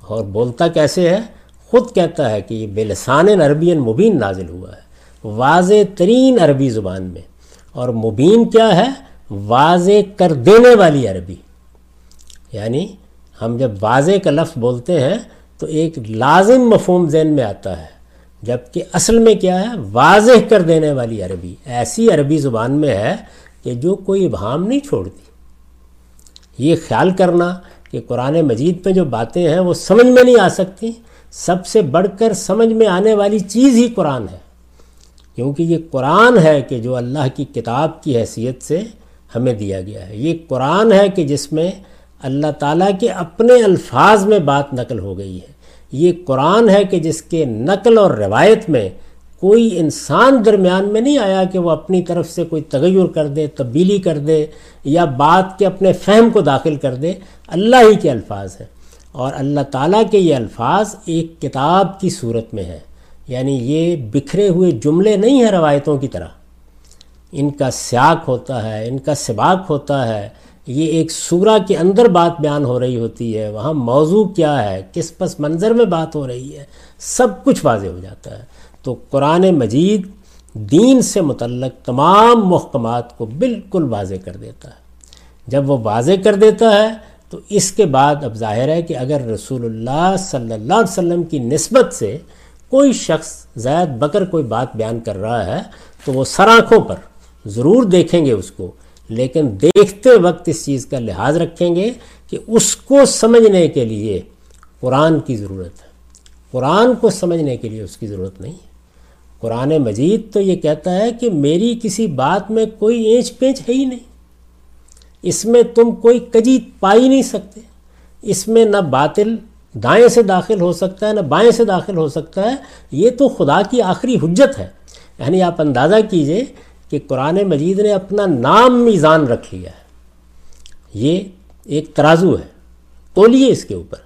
اور بولتا کیسے ہے؟ خود کہتا ہے کہ یہ بلسان عربی مبین نازل ہوا ہے۔ واضح ترین عربی زبان میں۔ اور مبین کیا ہے؟ واضح کر دینے والی عربی۔ یعنی ہم جب واضح کا لفظ بولتے ہیں تو ایک لازم مفہوم ذہن میں آتا ہے۔ جبکہ اصل میں کیا ہے، واضح کر دینے والی عربی، ایسی عربی زبان میں ہے کہ جو کوئی ابہام نہیں چھوڑتی۔ یہ خیال کرنا کہ قرآن مجید پہ جو باتیں ہیں وہ سمجھ میں نہیں آ سکتی۔ سب سے بڑھ کر سمجھ میں آنے والی چیز ہی قرآن ہے۔ کیونکہ یہ قرآن ہے کہ جو اللہ کی کتاب کی حیثیت سے ہمیں دیا گیا ہے۔ یہ قرآن ہے کہ جس میں اللہ تعالیٰ کے اپنے الفاظ میں بات نقل ہو گئی ہے۔ یہ قرآن ہے کہ جس کے نقل اور روایت میں کوئی انسان درمیان میں نہیں آیا کہ وہ اپنی طرف سے کوئی تغیر کر دے، تبدیلی کر دے یا بات کے اپنے فہم کو داخل کر دے، اللہ ہی کے الفاظ ہیں۔ اور اللہ تعالیٰ کے یہ الفاظ ایک کتاب کی صورت میں ہے یعنی یہ بکھرے ہوئے جملے نہیں ہیں روایتوں کی طرح۔ ان کا سیاق ہوتا ہے، ان کا سباق ہوتا ہے یہ ایک سورہ کے اندر بات بیان ہو رہی ہوتی ہے، وہاں موضوع کیا ہے، کس پس منظر میں بات ہو رہی ہے، سب کچھ واضح ہو جاتا ہے۔ تو قرآن مجید دین سے متعلق تمام محکمات کو بالکل واضح کر دیتا ہے۔ جب وہ واضح کر دیتا ہے، تو اس کے بعد اب ظاہر ہے کہ اگر رسول اللہ صلی اللہ علیہ وسلم کی نسبت سے کوئی شخص زید بکر کوئی بات بیان کر رہا ہے، تو وہ سراخوں پر ضرور دیکھیں گے اس کو۔ لیکن دیکھتے وقت اس چیز کا لحاظ رکھیں گے کہ اس کو سمجھنے کے لیے قرآن کی ضرورت ہے۔ قرآن کو سمجھنے کے لیے اس کی ضرورت نہیں ہے۔ قرآن مجید تو یہ کہتا ہے کہ میری کسی بات میں کوئی اینچ پینچ ہے ہی نہیں۔ اس میں تم کوئی کجی پا ہی نہیں سکتے۔ اس میں نہ باطل دائیں سے داخل ہو سکتا ہے، نہ بائیں سے داخل ہو سکتا ہے۔ یہ تو خدا کی آخری حجت ہے۔ یعنی آپ اندازہ کیجیے کہ قرآن مجید نے اپنا نام میزان رکھ لیا ہے۔ یہ ایک ترازو ہے۔ تولیے اس کے اوپر۔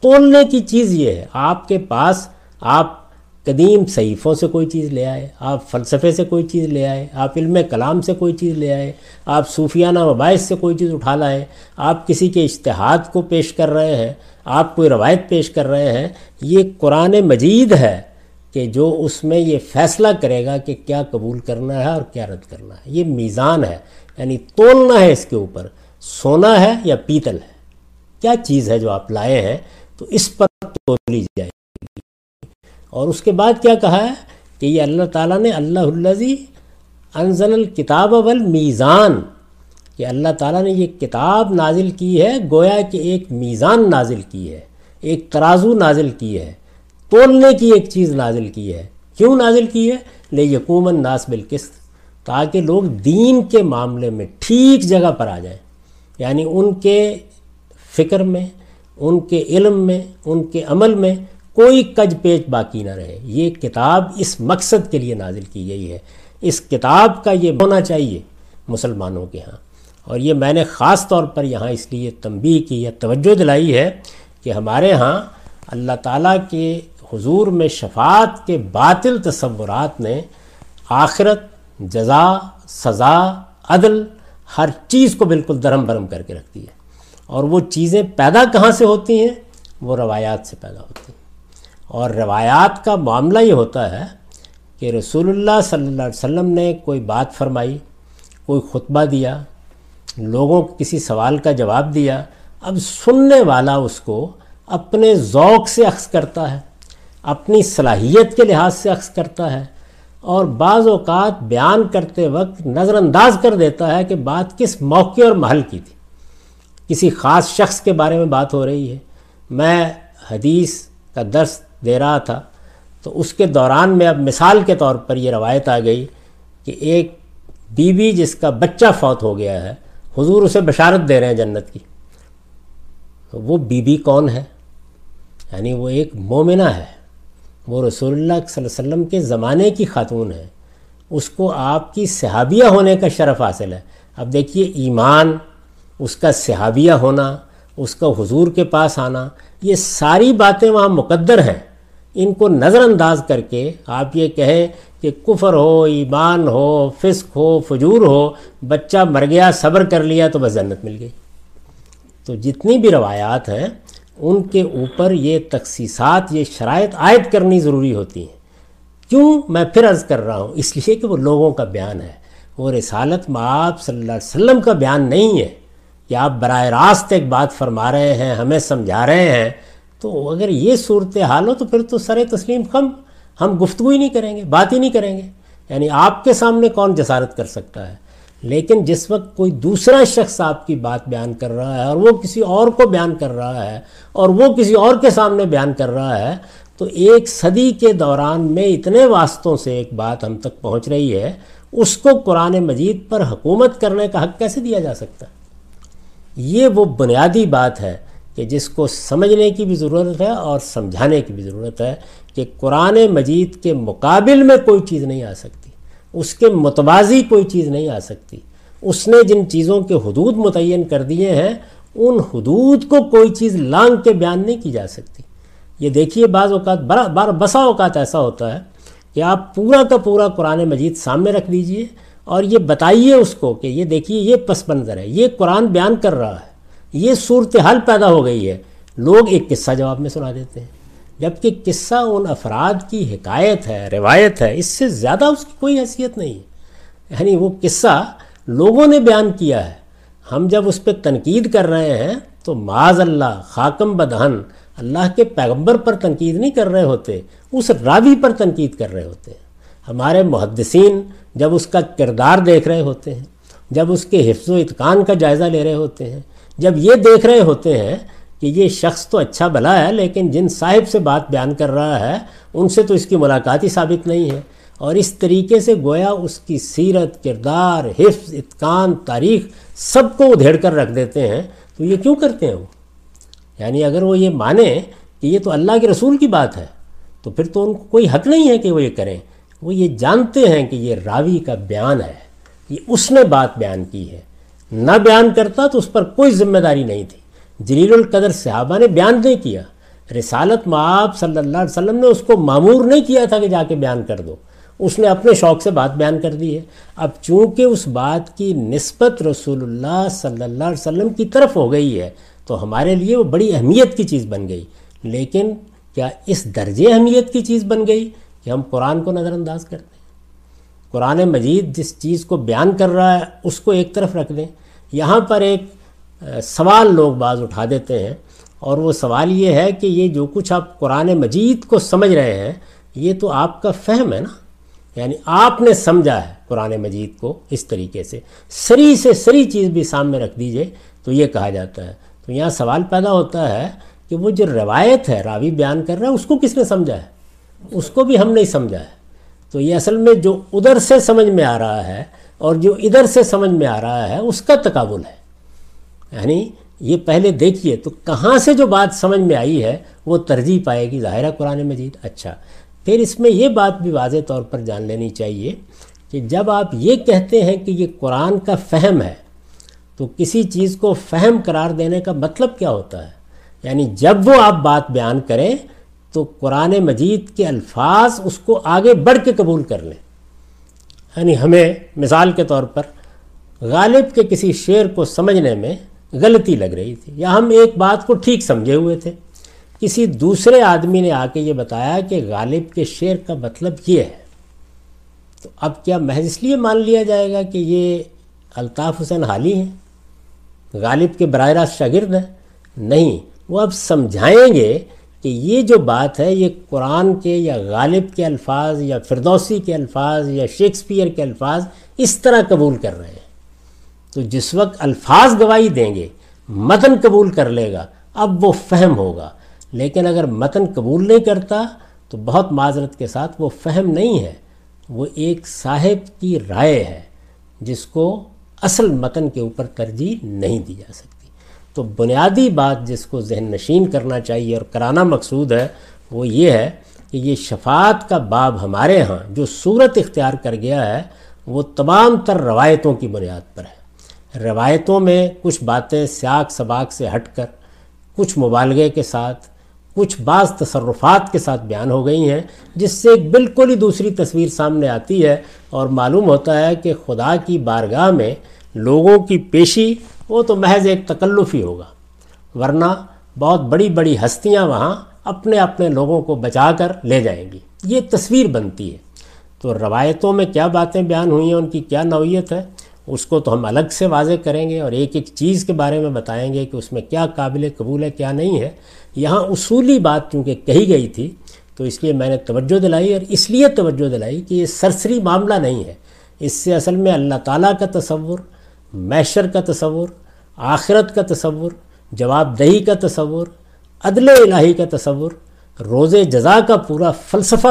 تولنے کی چیز یہ ہے، آپ کے پاس آپ قدیم صحیفوں سے کوئی چیز لے آئے، آپ فلسفے سے کوئی چیز لے آئے، آپ علم کلام سے کوئی چیز لے آئے، آپ صوفیانہ مباحث سے کوئی چیز اٹھا لائے، آپ کسی کے اشتہاد کو پیش کر رہے ہیں، آپ کوئی روایت پیش کر رہے ہیں، یہ قرآن مجید ہے۔ کہ جو اس میں یہ فیصلہ کرے گا کہ کیا قبول کرنا ہے اور کیا رد کرنا ہے، یہ میزان ہے یعنی تولنا ہے اس کے اوپر، سونا ہے یا پیتل ہے۔ کیا چیز ہے جو آپ لائے ہیں تو اس پر تولی جائے اور اس کے بعد کیا کہا ہے کہ یہ اللہ تعالیٰ نے اللہ الزی انزل الکتاب والمیزان، کہ اللہ تعالیٰ نے یہ کتاب نازل کی ہے، گویا کہ ایک میزان نازل کی ہے، ایک ترازو نازل کی ہے۔ تولنے کی ایک چیز نازل کی ہے۔ کیوں نازل کی ہے؟ لے یقومن ناس بالقسط، تاکہ لوگ دین کے معاملے میں ٹھیک جگہ پر آ جائیں۔ یعنی ان کے فکر میں، ان کے علم میں، ان کے عمل میں کوئی کج پیچ باقی نہ رہے۔ یہ کتاب اس مقصد کے لیے نازل کی گئی ہے۔ اس کتاب کا یہ ہونا چاہیے مسلمانوں کے ہاں۔ اور یہ میں نے خاص طور پر یہاں اس لیے تنبیہ کی یا توجہ دلائی ہے کہ ہمارے ہاں اللہ تعالیٰ کے حضور میں شفاعت کے باطل تصورات نے آخرت، جزا، سزا، عدل، ہر چیز کو بالکل درم برم کر کے رکھتی ہے۔ اور وہ چیزیں پیدا کہاں سے ہوتی ہیں؟ وہ روایات سے پیدا ہوتی ہیں۔ اور روایات کا معاملہ یہ ہوتا ہے کہ رسول اللہ صلی اللہ علیہ وسلم نے کوئی بات فرمائی، کوئی خطبہ دیا، لوگوں کو کسی سوال کا جواب دیا، اب سننے والا اس کو اپنے ذوق سے عکس کرتا ہے۔ اپنی صلاحیت کے لحاظ سے عکس کرتا ہے اور بعض اوقات بیان کرتے وقت نظر انداز کر دیتا ہے کہ بات کس موقع اور محل کی تھی۔ کسی خاص شخص کے بارے میں بات ہو رہی ہے۔ میں حدیث کا درس دے رہا تھا تو اس کے دوران میں اب مثال کے طور پر یہ روایت آ گئی کہ ایک بی بی جس کا بچہ فوت ہو گیا ہے، حضور اسے بشارت دے رہے ہیں جنت کی۔ تو وہ بی بی کون ہے؟ یعنی وہ ایک مومنہ ہے۔ وہ رسول اللہ صلی اللہ علیہ وسلم کے زمانے کی خاتون ہے، اس کو آپ کی صحابیہ ہونے کا شرف حاصل ہے۔ اب دیکھیے ایمان، اس کا صحابیہ ہونا، اس کا حضور کے پاس آنا، یہ ساری باتیں وہاں مقدر ہیں۔ ان کو نظر انداز کر کے آپ یہ کہیں کہ کفر ہو، ایمان ہو، فسق ہو، فجور ہو، بچہ مر گیا، صبر کر لیا تو بس جنت مل گئی۔ تو جتنی بھی روایات ہیں ان کے اوپر یہ تخصیصات، یہ شرائط عائد کرنی ضروری ہوتی ہیں۔ کیوں میں پھر عرض کر رہا ہوں؟ اس لیے کہ وہ لوگوں کا بیان ہے۔ وہ رسالت معاب صلی اللہ علیہ وسلم کا بیان نہیں ہے کہ آپ براہ راست ایک بات فرما رہے ہیں، ہمیں سمجھا رہے ہیں۔ تو اگر یہ صورت حال ہو تو پھر تو سر تسلیم کم۔ ہم گفتگو ہی نہیں کریں گے، بات ہی نہیں کریں گے۔ یعنی آپ کے سامنے کون جسارت کر سکتا ہے؟ لیکن جس وقت کوئی دوسرا شخص آپ کی بات بیان کر رہا ہے اور وہ کسی اور کو بیان کر رہا ہے اور وہ کسی اور کے سامنے بیان کر رہا ہے، تو ایک صدی کے دوران میں اتنے واسطوں سے ایک بات ہم تک پہنچ رہی ہے، اس کو قرآن مجید پر حکومت کرنے کا حق کیسے دیا جا سکتا ہے؟ یہ وہ بنیادی بات ہے کہ جس کو سمجھنے کی بھی ضرورت ہے اور سمجھانے کی بھی ضرورت ہے کہ قرآن مجید کے مقابل میں کوئی چیز نہیں آ سکتی۔ اس کے متوازی کوئی چیز نہیں آ سکتی۔ اس نے جن چیزوں کے حدود متعین کر دیے ہیں، ان حدود کو کوئی چیز لانگ کے بیان نہیں کی جا سکتی۔ یہ دیکھیے، بعض اوقات بڑا بار بسا اوقات ایسا ہوتا ہے کہ آپ پورا کا پورا قرآن مجید سامنے رکھ دیجیے اور یہ بتائیے اس کو کہ یہ دیکھیے، یہ پس منظر ہے، یہ قرآن بیان کر رہا ہے، یہ صورتحال پیدا ہو گئی ہے۔ لوگ ایک قصہ جواب میں سنا دیتے ہیں۔ جبکہ قصہ ان افراد کی حکایت ہے، روایت ہے، اس سے زیادہ اس کی کوئی حیثیت نہیں۔ ہے یعنی وہ قصہ لوگوں نے بیان کیا ہے۔ ہم جب اس پہ تنقید کر رہے ہیں تو معاذ اللہ، خاکم بدہن، اللہ کے پیغمبر پر تنقید نہیں کر رہے ہوتے، اس راوی پر تنقید کر رہے ہوتے۔ ہیں ہمارے محدثین جب اس کا کردار دیکھ رہے ہوتے ہیں، جب اس کے حفظ و اتقان کا جائزہ لے رہے ہوتے ہیں، جب یہ دیکھ رہے ہوتے ہیں کہ یہ شخص تو اچھا بھلا ہے، لیکن جن صاحب سے بات بیان کر رہا ہے، ان سے تو اس کی ملاقات ہی ثابت نہیں ہے۔ اور اس طریقے سے گویا اس کی سیرت، کردار، حفظ، اتقان، تاریخ سب کو ادھیڑ کر رکھ دیتے ہیں۔ تو یہ کیوں کرتے ہیں وہ؟ یعنی اگر وہ یہ مانیں کہ یہ تو اللہ کے رسول کی بات ہے، تو پھر تو ان کو کوئی حق نہیں ہے کہ وہ یہ کریں۔ وہ یہ جانتے ہیں کہ یہ راوی کا بیان ہے یہ اس نے بات بیان کی ہے۔ نہ بیان کرتا تو اس پر کوئی ذمہ داری نہیں تھی۔ جلیل القدر صحابہ نے بیان نہیں کیا۔ رسالت معاب صلی اللہ علیہ وسلم نے اس کو معمور نہیں کیا تھا کہ جا کے بیان کر دو۔ اس نے اپنے شوق سے بات بیان کر دی ہے۔ اب چونکہ اس بات کی نسبت رسول اللہ صلی اللہ علیہ وسلم کی طرف ہو گئی ہے، تو ہمارے لیے وہ بڑی اہمیت کی چیز بن گئی۔ لیکن کیا اس درجے اہمیت کی چیز بن گئی کہ ہم قرآن کو نظر انداز کرتے ہیں؟ قرآن مجید جس چیز کو بیان کر رہا ہے، اس کو ایک طرف رکھ دیں۔ یہاں پر ایک سوال لوگ بعض اٹھا دیتے ہیں اور وہ سوال یہ ہے کہ یہ جو کچھ آپ قرآن مجید کو سمجھ رہے ہیں، یہ تو آپ کا فہم ہے نا؟ یعنی آپ نے سمجھا ہے قرآن مجید کو اس طریقے سے۔ سری سے سری چیز بھی سامنے رکھ دیجیے، تو یہ کہا جاتا ہے۔ تو یہاں سوال پیدا ہوتا ہے کہ وہ جو روایت ہے، راوی بیان کر رہا ہے، اس کو کس نے سمجھا ہے؟ اس کو بھی ہم نہیں سمجھا ہے۔ تو یہ اصل میں جو ادھر سے سمجھ میں آ رہا ہے اور جو ادھر سے سمجھ میں آ رہا ہے، اس کا تقابل ہے۔ یعنی یہ پہلے دیکھیے تو کہاں سے جو بات سمجھ میں آئی ہے، وہ ترجیح پائے گی ظاہرہ قرآن مجید۔ اچھا پھر اس میں یہ بات بھی واضح طور پر جان لینی چاہیے کہ جب آپ یہ کہتے ہیں کہ یہ قرآن کا فہم ہے، تو کسی چیز کو فہم قرار دینے کا مطلب کیا ہوتا ہے؟ یعنی جب وہ آپ بات بیان کریں، تو قرآن مجید کے الفاظ اس کو آگے بڑھ کے قبول کر لیں۔ یعنی ہمیں مثال کے طور پر غالب کے کسی شعر کو سمجھنے میں غلطی لگ رہی تھی یا ہم ایک بات کو ٹھیک سمجھے ہوئے تھے۔ کسی دوسرے آدمی نے آ کے یہ بتایا کہ غالب کے شعر کا مطلب یہ ہے۔ تو اب کیا محض اس لیے مان لیا جائے گا کہ یہ الطاف حسین حالی ہیں؟ غالب کے براہ راست شاگرد ہیں؟ نہیں، وہ اب سمجھائیں گے کہ یہ جو بات ہے، یہ قرآن کے یا غالب کے الفاظ یا فردوسی کے الفاظ یا شیکسپیئر کے الفاظ اس طرح قبول کر رہے ہیں۔ تو جس وقت الفاظ گواہی دیں گے، متن قبول کر لے گا، اب وہ فہم ہوگا۔ لیکن اگر متن قبول نہیں کرتا، تو بہت معذرت کے ساتھ وہ فہم نہیں ہے۔ وہ ایک صاحب کی رائے ہے، جس کو اصل متن کے اوپر ترجیح نہیں دی جا سکتی۔ تو بنیادی بات جس کو ذہن نشین کرنا چاہیے اور کرانا مقصود ہے، وہ یہ ہے کہ یہ شفاعت کا باب ہمارے ہاں جو صورت اختیار کر گیا ہے، وہ تمام تر روایتوں کی بنیاد پر ہے۔ روایتوں میں کچھ باتیں سیاق سباق سے ہٹ کر، کچھ مبالغے کے ساتھ، کچھ بعض تصرفات کے ساتھ بیان ہو گئی ہیں، جس سے ایک بالکل ہی دوسری تصویر سامنے آتی ہے اور معلوم ہوتا ہے کہ خدا کی بارگاہ میں لوگوں کی پیشی وہ تو محض ایک تکلف ہی ہوگا۔ ورنہ بہت بڑی بڑی ہستیاں وہاں اپنے اپنے لوگوں کو بچا کر لے جائیں گی۔ یہ تصویر بنتی ہے۔ تو روایتوں میں کیا باتیں بیان ہوئی ہیں؟ ان کی کیا نوعیت ہے؟ اس کو تو ہم الگ سے واضح کریں گے اور ایک ایک چیز کے بارے میں بتائیں گے کہ اس میں کیا قابل قبول ہے، کیا نہیں ہے۔ یہاں اصولی بات چونکہ کہی گئی تھی، تو اس لیے میں نے توجہ دلائی اور اس لیے توجہ دلائی کہ یہ سرسری معاملہ نہیں ہے۔ اس سے اصل میں اللہ تعالیٰ کا تصور میشر کا تصور، آخرت کا تصور، جواب دہی کا تصور، عدل الہی کا تصور، روز جزا کا پورا فلسفہ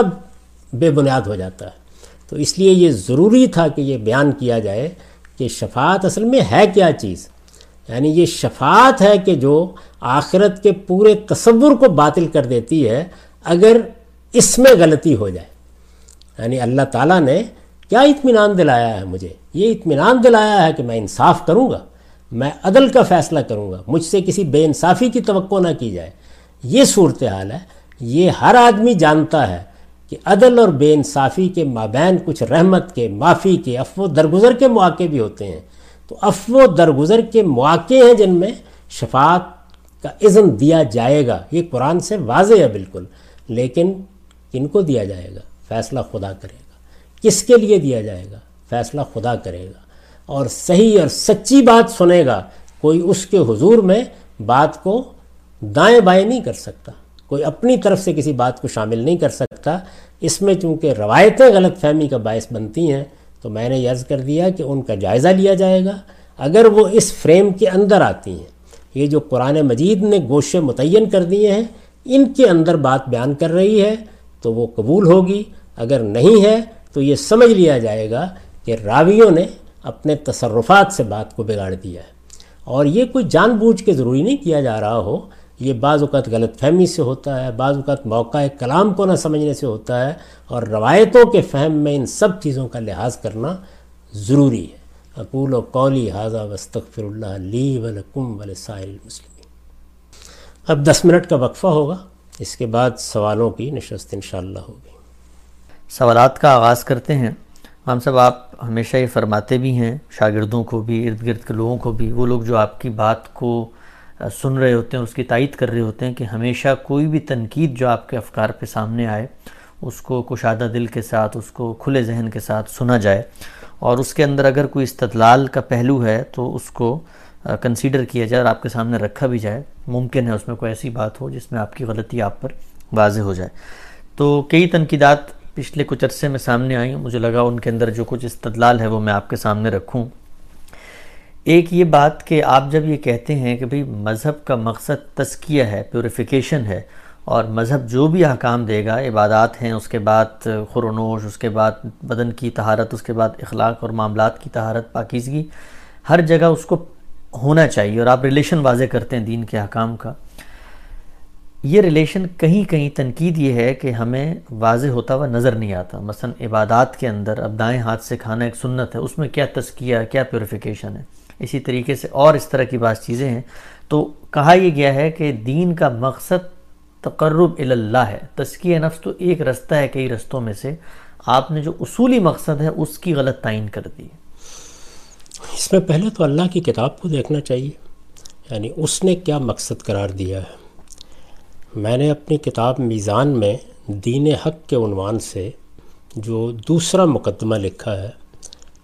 بے بنیاد ہو جاتا ہے۔ تو اس لیے یہ ضروری تھا کہ یہ بیان کیا جائے۔ کہ شفاعت اصل میں ہے کیا چیز؟ یعنی یہ شفاعت ہے کہ جو آخرت کے پورے تصور کو باطل کر دیتی ہے، اگر اس میں غلطی ہو جائے۔ یعنی اللہ تعالیٰ نے کیا اطمینان دلایا ہے مجھے؟ یہ اطمینان دلایا ہے کہ میں انصاف کروں گا، میں عدل کا فیصلہ کروں گا، مجھ سے کسی بے انصافی کی توقع نہ کی جائے۔ یہ صورتحال ہے، یہ ہر آدمی جانتا ہے کہ عدل اور بے انصافی کے مابین کچھ رحمت کے، معافی کے افو درگزر کے مواقع بھی ہوتے ہیں۔ تو افو درگزر کے مواقع ہیں جن میں شفاعت کا عزم دیا جائے گا۔ یہ قرآن سے واضح ہے بالکل، لیکن کن کو دیا جائے گا؟ فیصلہ خدا کرے گا۔ کس کے لیے دیا جائے گا؟ فیصلہ خدا کرے گا۔ اور صحیح اور سچی بات سنے گا۔ کوئی اس کے حضور میں بات کو دائیں بائیں نہیں کر سکتا۔ کوئی اپنی طرف سے کسی بات کو شامل نہیں کر سکتا۔ اس میں چونکہ روایتیں غلط فہمی کا باعث بنتی ہیں، تو میں نے عرض کر دیا کہ ان کا جائزہ لیا جائے گا۔ اگر وہ اس فریم کے اندر آتی ہیں، یہ جو قرآن مجید نے گوشے متعین کر دیے ہیں، ان کے اندر بات بیان کر رہی ہے، تو وہ قبول ہوگی۔ اگر نہیں ہے، تو یہ سمجھ لیا جائے گا کہ راویوں نے اپنے تصرفات سے بات کو بگاڑ دیا ہے۔ اور یہ کوئی جان بوجھ کے ضروری نہیں کیا جا رہا ہو یہ بعض اوقات غلط فہمی سے ہوتا ہے، بعض اوقات موقع کلام کو نہ سمجھنے سے ہوتا ہے، اور روایتوں کے فہم میں ان سب چیزوں کا لحاظ کرنا ضروری ہے۔ اقول و قولی حاضہ وسطر اللہ لی ولکم ولسائر المسلمین۔ اب دس منٹ کا وقفہ ہوگا۔ اس کے بعد سوالوں کی نشست انشاءاللہ ہوگی۔ سوالات کا آغاز کرتے ہیں۔ ہم سب آپ ہمیشہ یہ فرماتے بھی ہیں، شاگردوں کو بھی، ارد گرد کے لوگوں کو بھی، وہ لوگ جو آپ کی بات کو سن رہے ہوتے ہیں، اس کی تائید کر رہے ہوتے ہیں کہ ہمیشہ کوئی بھی تنقید جو آپ کے افکار پہ سامنے آئے، اس کو کشادہ دل کے ساتھ، اس کو کھلے ذہن کے ساتھ سنا جائے۔ اور اس کے اندر اگر کوئی استدلال کا پہلو ہے تو اس کو کنسیڈر کیا جائے اور آپ کے سامنے رکھا بھی جائے۔ ممکن ہے اس میں کوئی ایسی بات ہو جس میں آپ کی غلطی آپ پر واضح ہو جائے۔ تو کئی تنقیدات پچھلے کچھ عرصے میں سامنے آئیں۔ مجھے لگا ان کے اندر جو کچھ استدلال ہے وہ میں آپ کے سامنے رکھوں۔ ایک یہ بات کہ آپ جب یہ کہتے ہیں کہ بھئی مذہب کا مقصد تسکیہ ہے پیوریفیکیشن ہے، اور مذہب جو بھی احکام دے گا، عبادات ہیں، اس کے بعد خورونوش اس کے بعد بدن کی تہارت اس کے بعد اخلاق اور معاملات کی تہارت پاکیزگی، ہر جگہ اس کو ہونا چاہیے، اور آپ ریلیشن واضح کرتے ہیں دین کے احکام کا۔ یہ ریلیشن کہیں کہیں تنقید یہ ہے کہ ہمیں واضح ہوتا ہوا نظر نہیں آتا۔ مثلا عبادات کے اندر اب دائیں ہاتھ سے کھانا ایک سنت ہے، اس میں کیا تسکیہ کیا پیوریفیکیشن ہے؟ اسی طریقے سے اور اس طرح کی بعض چیزیں ہیں۔ تو کہا یہ گیا ہے کہ دین کا مقصد تقرب اللہ ہے۔ تسکیہ نفس تو ایک رستہ ہے کئی رستوں میں سے۔ آپ نے جو اصولی مقصد ہے اس کی غلط تعین کر دی۔ اس میں پہلے تو اللہ کی کتاب کو دیکھنا چاہیے۔ یعنی اس نے کیا مقصد قرار دیا ہے۔ میں نے اپنی کتاب میزان میں دین حق کے عنوان سے جو دوسرا مقدمہ لکھا ہے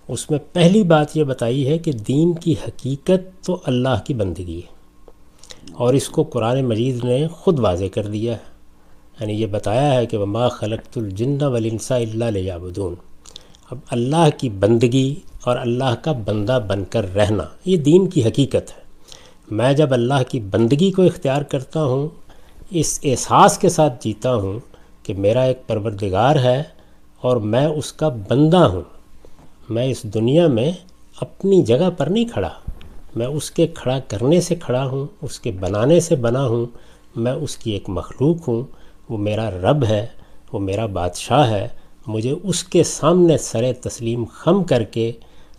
اس میں پہلی بات یہ بتائی ہے کہ دین کی حقیقت تو اللہ کی بندگی ہے۔ اور اس کو قرآن مجید نے خود واضح کر دیا ہے۔ یعنی یہ بتایا ہے کہ وما خلقت الجن ولنسا اللہ لیابدون اب اللہ کی بندگی اور اللہ کا بندہ بن کر رہنا، یہ دین کی حقیقت ہے۔ میں جب اللہ کی بندگی کو اختیار کرتا ہوں، اس احساس کے ساتھ جیتا ہوں کہ میرا ایک پروردگار ہے اور میں اس کا بندہ ہوں۔ میں اس دنیا میں اپنی جگہ پر نہیں کھڑا۔ میں اس کے کھڑا کرنے سے کھڑا ہوں، اس کے بنانے سے بنا ہوں۔ میں اس کی ایک مخلوق ہوں۔ وہ میرا رب ہے، وہ میرا بادشاہ ہے۔ مجھے اس کے سامنے سر تسلیم خم کر کے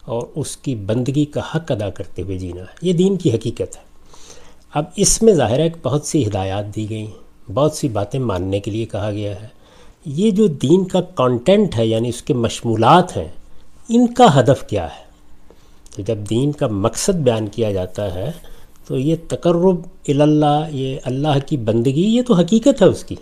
اور اس کی بندگی کا حق ادا کرتے ہوئے جینا ہے۔ یہ دین کی حقیقت ہے۔ اب اس میں ظاہر ہے کہ بہت سی ہدایات دی گئی بہت سی باتیں ماننے کے لیے کہا گیا ہے۔ یہ جو دین کا کانٹینٹ ہے یعنی اس کے مشمولات ہیں ان کا ہدف کیا ہے؟ تو جب دین کا مقصد بیان کیا جاتا ہے تو یہ تقرب اللہ یہ اللہ کی بندگی یہ تو حقیقت ہے اس کی۔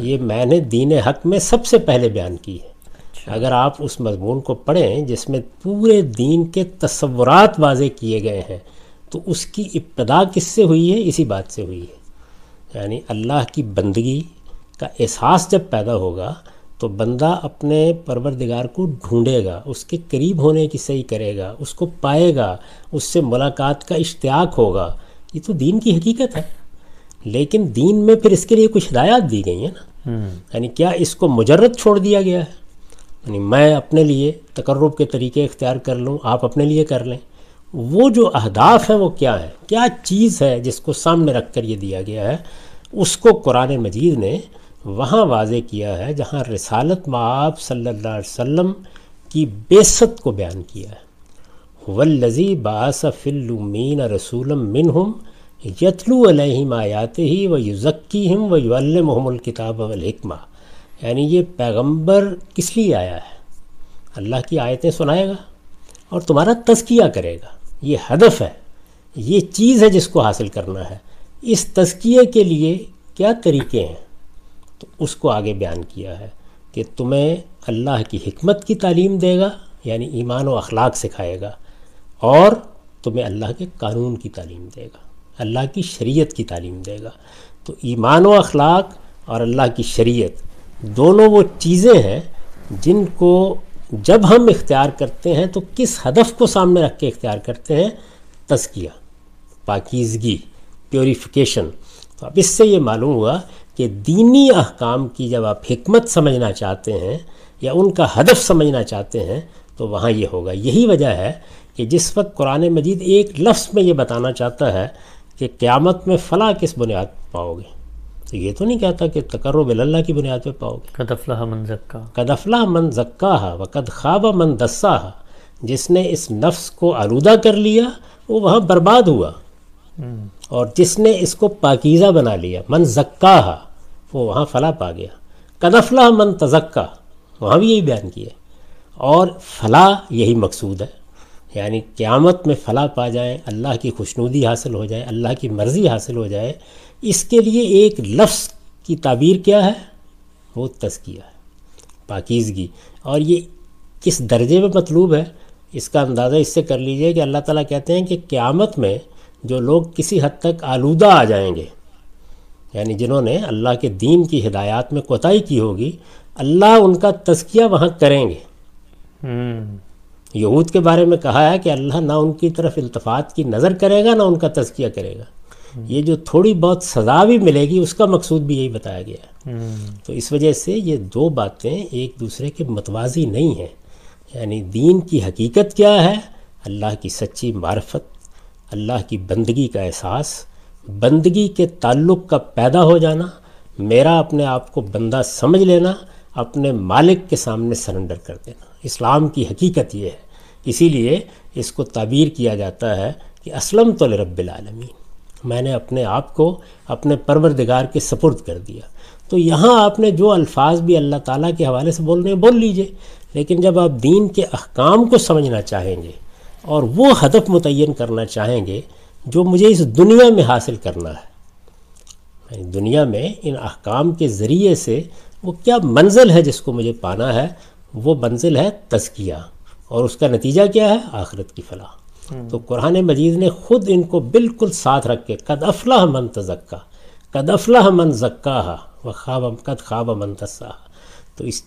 یہ میں نے دین حق میں سب سے پہلے بیان کی ہے۔ اچھا۔ اگر آپ اس مضمون کو پڑھیں جس میں پورے دین کے تصورات واضح کیے گئے ہیں تو اس کی ابتدا کس سے ہوئی ہے؟ اسی بات سے ہوئی ہے۔ یعنی اللہ کی بندگی کا احساس جب پیدا ہوگا تو بندہ اپنے پروردگار کو ڈھونڈے گا اس کے قریب ہونے کی صحیح کرے گا اس کو پائے گا اس سے ملاقات کا اشتیاق ہوگا۔ یہ تو دین کی حقیقت ہے۔ لیکن دین میں پھر اس کے لیے کچھ ہدایات دی گئی ہیں نا۔ یعنی کیا اس کو مجرد چھوڑ دیا گیا ہے؟ یعنی میں اپنے لیے تقرب کے طریقے اختیار کر لوں آپ اپنے لیے کر لیں۔ وہ جو اہداف ہیں وہ کیا ہے کیا چیز ہے جس کو سامنے رکھ کر یہ دیا گیا ہے؟ اس کو قرآن مجید نے وہاں واضح کیا ہے، جہاں رسالت معاب صلی اللہ علیہ وسلم کی بیست کو بیان کیا ہے۔ ولزی باس فلمین رسول منہم یتلو علیہم آیات ہی و یوزکی ہم و یعلمہم الکتاب والحکمہ یعنی یہ پیغمبر کس لیے آیا ہے؟ اللہ کی آیتیں سنائے گا اور تمہارا تزکیہ کرے گا۔ یہ ہدف ہے، یہ چیز ہے جس کو حاصل کرنا ہے۔ اس تزکیے کے لیے کیا طریقے ہیں؟ تو اس کو آگے بیان کیا ہے کہ تمہیں اللہ کی حکمت کی تعلیم دے گا یعنی ایمان و اخلاق سکھائے گا، اور تمہیں اللہ کے قانون کی تعلیم دے گا، اللہ کی شریعت کی تعلیم دے گا۔ تو ایمان و اخلاق اور اللہ کی شریعت دونوں وہ چیزیں ہیں جن کو جب ہم اختیار کرتے ہیں تو کس ہدف کو سامنے رکھ کے اختیار کرتے ہیں؟ تزکیہ، پاکیزگی، پیوریفیکیشن۔ تو اب اس سے یہ معلوم ہوا کہ دینی احکام کی جب آپ حکمت سمجھنا چاہتے ہیں یا ان کا ہدف سمجھنا چاہتے ہیں تو وہاں یہ ہوگا۔ یہی وجہ ہے کہ جس وقت قرآن مجید ایک لفظ میں یہ بتانا چاہتا ہے کہ قیامت میں فلاں کس بنیاد پہ پاؤ گے تو یہ تو نہیں کہتا کہ تقرب اللہ کی بنیاد پہ پاؤ گے۔ قد افلح من زکا۔ قد افلاح من زکا و قد خواب من دسا جس نے اس نفس کو آلودہ کر لیا وہ وہاں برباد ہوا۔ اور جس نے اس کو پاکیزہ بنا لیا، من زکا وہ وہاں فلاح پا گیا۔ قد افلاح من تزکا، وہاں بھی یہی بیان کیا اور فلاح یہی مقصود ہے۔ یعنی قیامت میں فلاح پا جائیں، اللہ کی خوشنودی حاصل ہو جائے، اللہ کی مرضی حاصل ہو جائے۔ اس کے لیے ایک لفظ کی تعبیر کیا ہے؟ وہ تزکیہ ہے، پاکیزگی۔ اور یہ کس درجے میں مطلوب ہے؟ اس کا اندازہ اس سے کر لیجیے کہ اللہ تعالیٰ کہتے ہیں کہ قیامت میں جو لوگ کسی حد تک آلودہ آ جائیں گے۔ یعنی جنہوں نے اللہ کے دین کی ہدایات میں کوتاہی کی ہوگی اللہ ان کا تزکیہ وہاں کریں گے۔ یہود کے بارے میں کہا ہے کہ اللہ نہ ان کی طرف التفات کی نظر کرے گا نہ ان کا تزکیہ کرے گا۔ یہ جو تھوڑی بہت سزا بھی ملے گی اس کا مقصود بھی یہی بتایا گیا۔ ہے تو اس وجہ سے یہ دو باتیں ایک دوسرے کے متوازی نہیں ہیں۔ یعنی دین کی حقیقت کیا ہے؟ اللہ کی سچی معرفت اللہ کی بندگی کا احساس، بندگی کے تعلق کا پیدا ہو جانا، میرا اپنے آپ کو بندہ سمجھ لینا، اپنے مالک کے سامنے سرنڈر کر دینا۔ اسلام کی حقیقت یہ ہے۔ اسی لیے اس کو تعبیر کیا جاتا ہے کہ اسلم تو رب العالمین۔ میں نے اپنے آپ کو اپنے پروردگار کے سپرد کر دیا۔ تو یہاں آپ نے جو الفاظ بھی اللہ تعالیٰ کے حوالے سے بولنے بول لیجیے۔ لیکن جب آپ دین کے احکام کو سمجھنا چاہیں گے اور وہ ہدف متعین کرنا چاہیں گے جو مجھے اس دنیا میں حاصل کرنا ہے۔ یعنی دنیا میں ان احکام کے ذریعے سے وہ کیا منزل ہے جس کو مجھے پانا ہے وہ منزل ہے تزکیہ۔ اور اس کا نتیجہ کیا ہے؟ آخرت کی فلاح۔ تو قرآن مجید نے خود ان کو بالکل ساتھ رکھ کے قد افلاح من تزکا قد افلاح من زکا و خواب قد خواب من تسا تو اس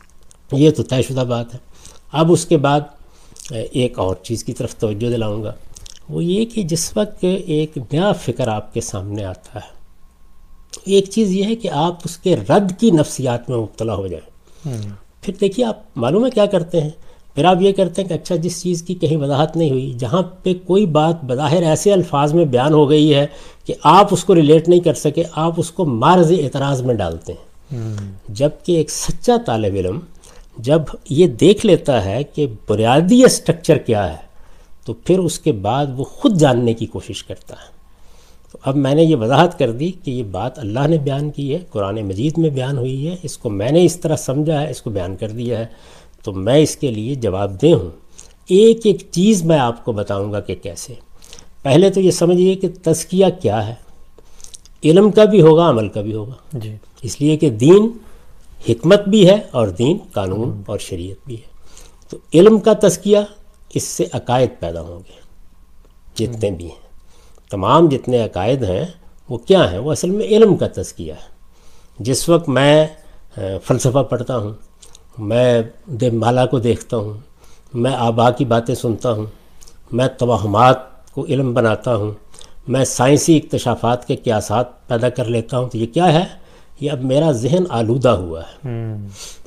یہ تو طے شدہ بات ہے۔ اب اس کے بعد ایک اور چیز کی طرف توجہ دلاؤں گا۔ وہ یہ کہ جس وقت ایک نیا فکر آپ کے سامنے آتا ہے ایک چیز یہ ہے کہ آپ اس کے رد کی نفسیات میں مبتلا ہو جائیں۔ پھر دیکھیے آپ معلوم ہے کیا کرتے ہیں؟ پھر آپ یہ کرتے ہیں کہ اچھا جس چیز کی کہیں وضاحت نہیں ہوئی جہاں پہ کوئی بات بظاہر ایسے الفاظ میں بیان ہو گئی ہے کہ آپ اس کو ریلیٹ نہیں کر سکے آپ اس کو مارز اعتراض میں ڈالتے ہیں۔ جبکہ ایک سچا طالب علم جب یہ دیکھ لیتا ہے کہ بنیادی اسٹرکچر کیا ہے تو پھر اس کے بعد وہ خود جاننے کی کوشش کرتا ہے۔ تو اب میں نے یہ وضاحت کر دی کہ یہ بات اللہ نے بیان کی ہے قرآن مجید میں بیان ہوئی ہے۔ اس کو میں نے اس طرح سمجھا ہے اس کو بیان کر دیا ہے۔ تو میں اس کے لیے جواب دے ہوں۔ ایک ایک چیز میں آپ کو بتاؤں گا کہ کیسے۔ پہلے تو یہ سمجھیے کہ تزکیہ کیا ہے۔ علم کا بھی ہوگا عمل کا بھی ہوگا۔ جی۔ اس لیے کہ دین حکمت بھی ہے اور دین، قانون اور شریعت بھی ہے۔ تو علم کا تزکیہ اس سے عقائد پیدا ہوں گے۔ جتنے بھی ہیں۔ تمام جتنے عقائد ہیں، وہ کیا ہیں؟ وہ اصل میں علم کا تزکیہ ہے۔ جس وقت میں فلسفہ پڑھتا ہوں، میں دیو مالا کو دیکھتا ہوں، میں آبا کی باتیں سنتا ہوں، میں توہمات کو علم بناتا ہوں، میں سائنسی اکتشافات کے قیاسات پیدا کر لیتا ہوں، تو یہ کیا ہے؟ یہ اب میرا ذہن آلودہ ہوا ہے۔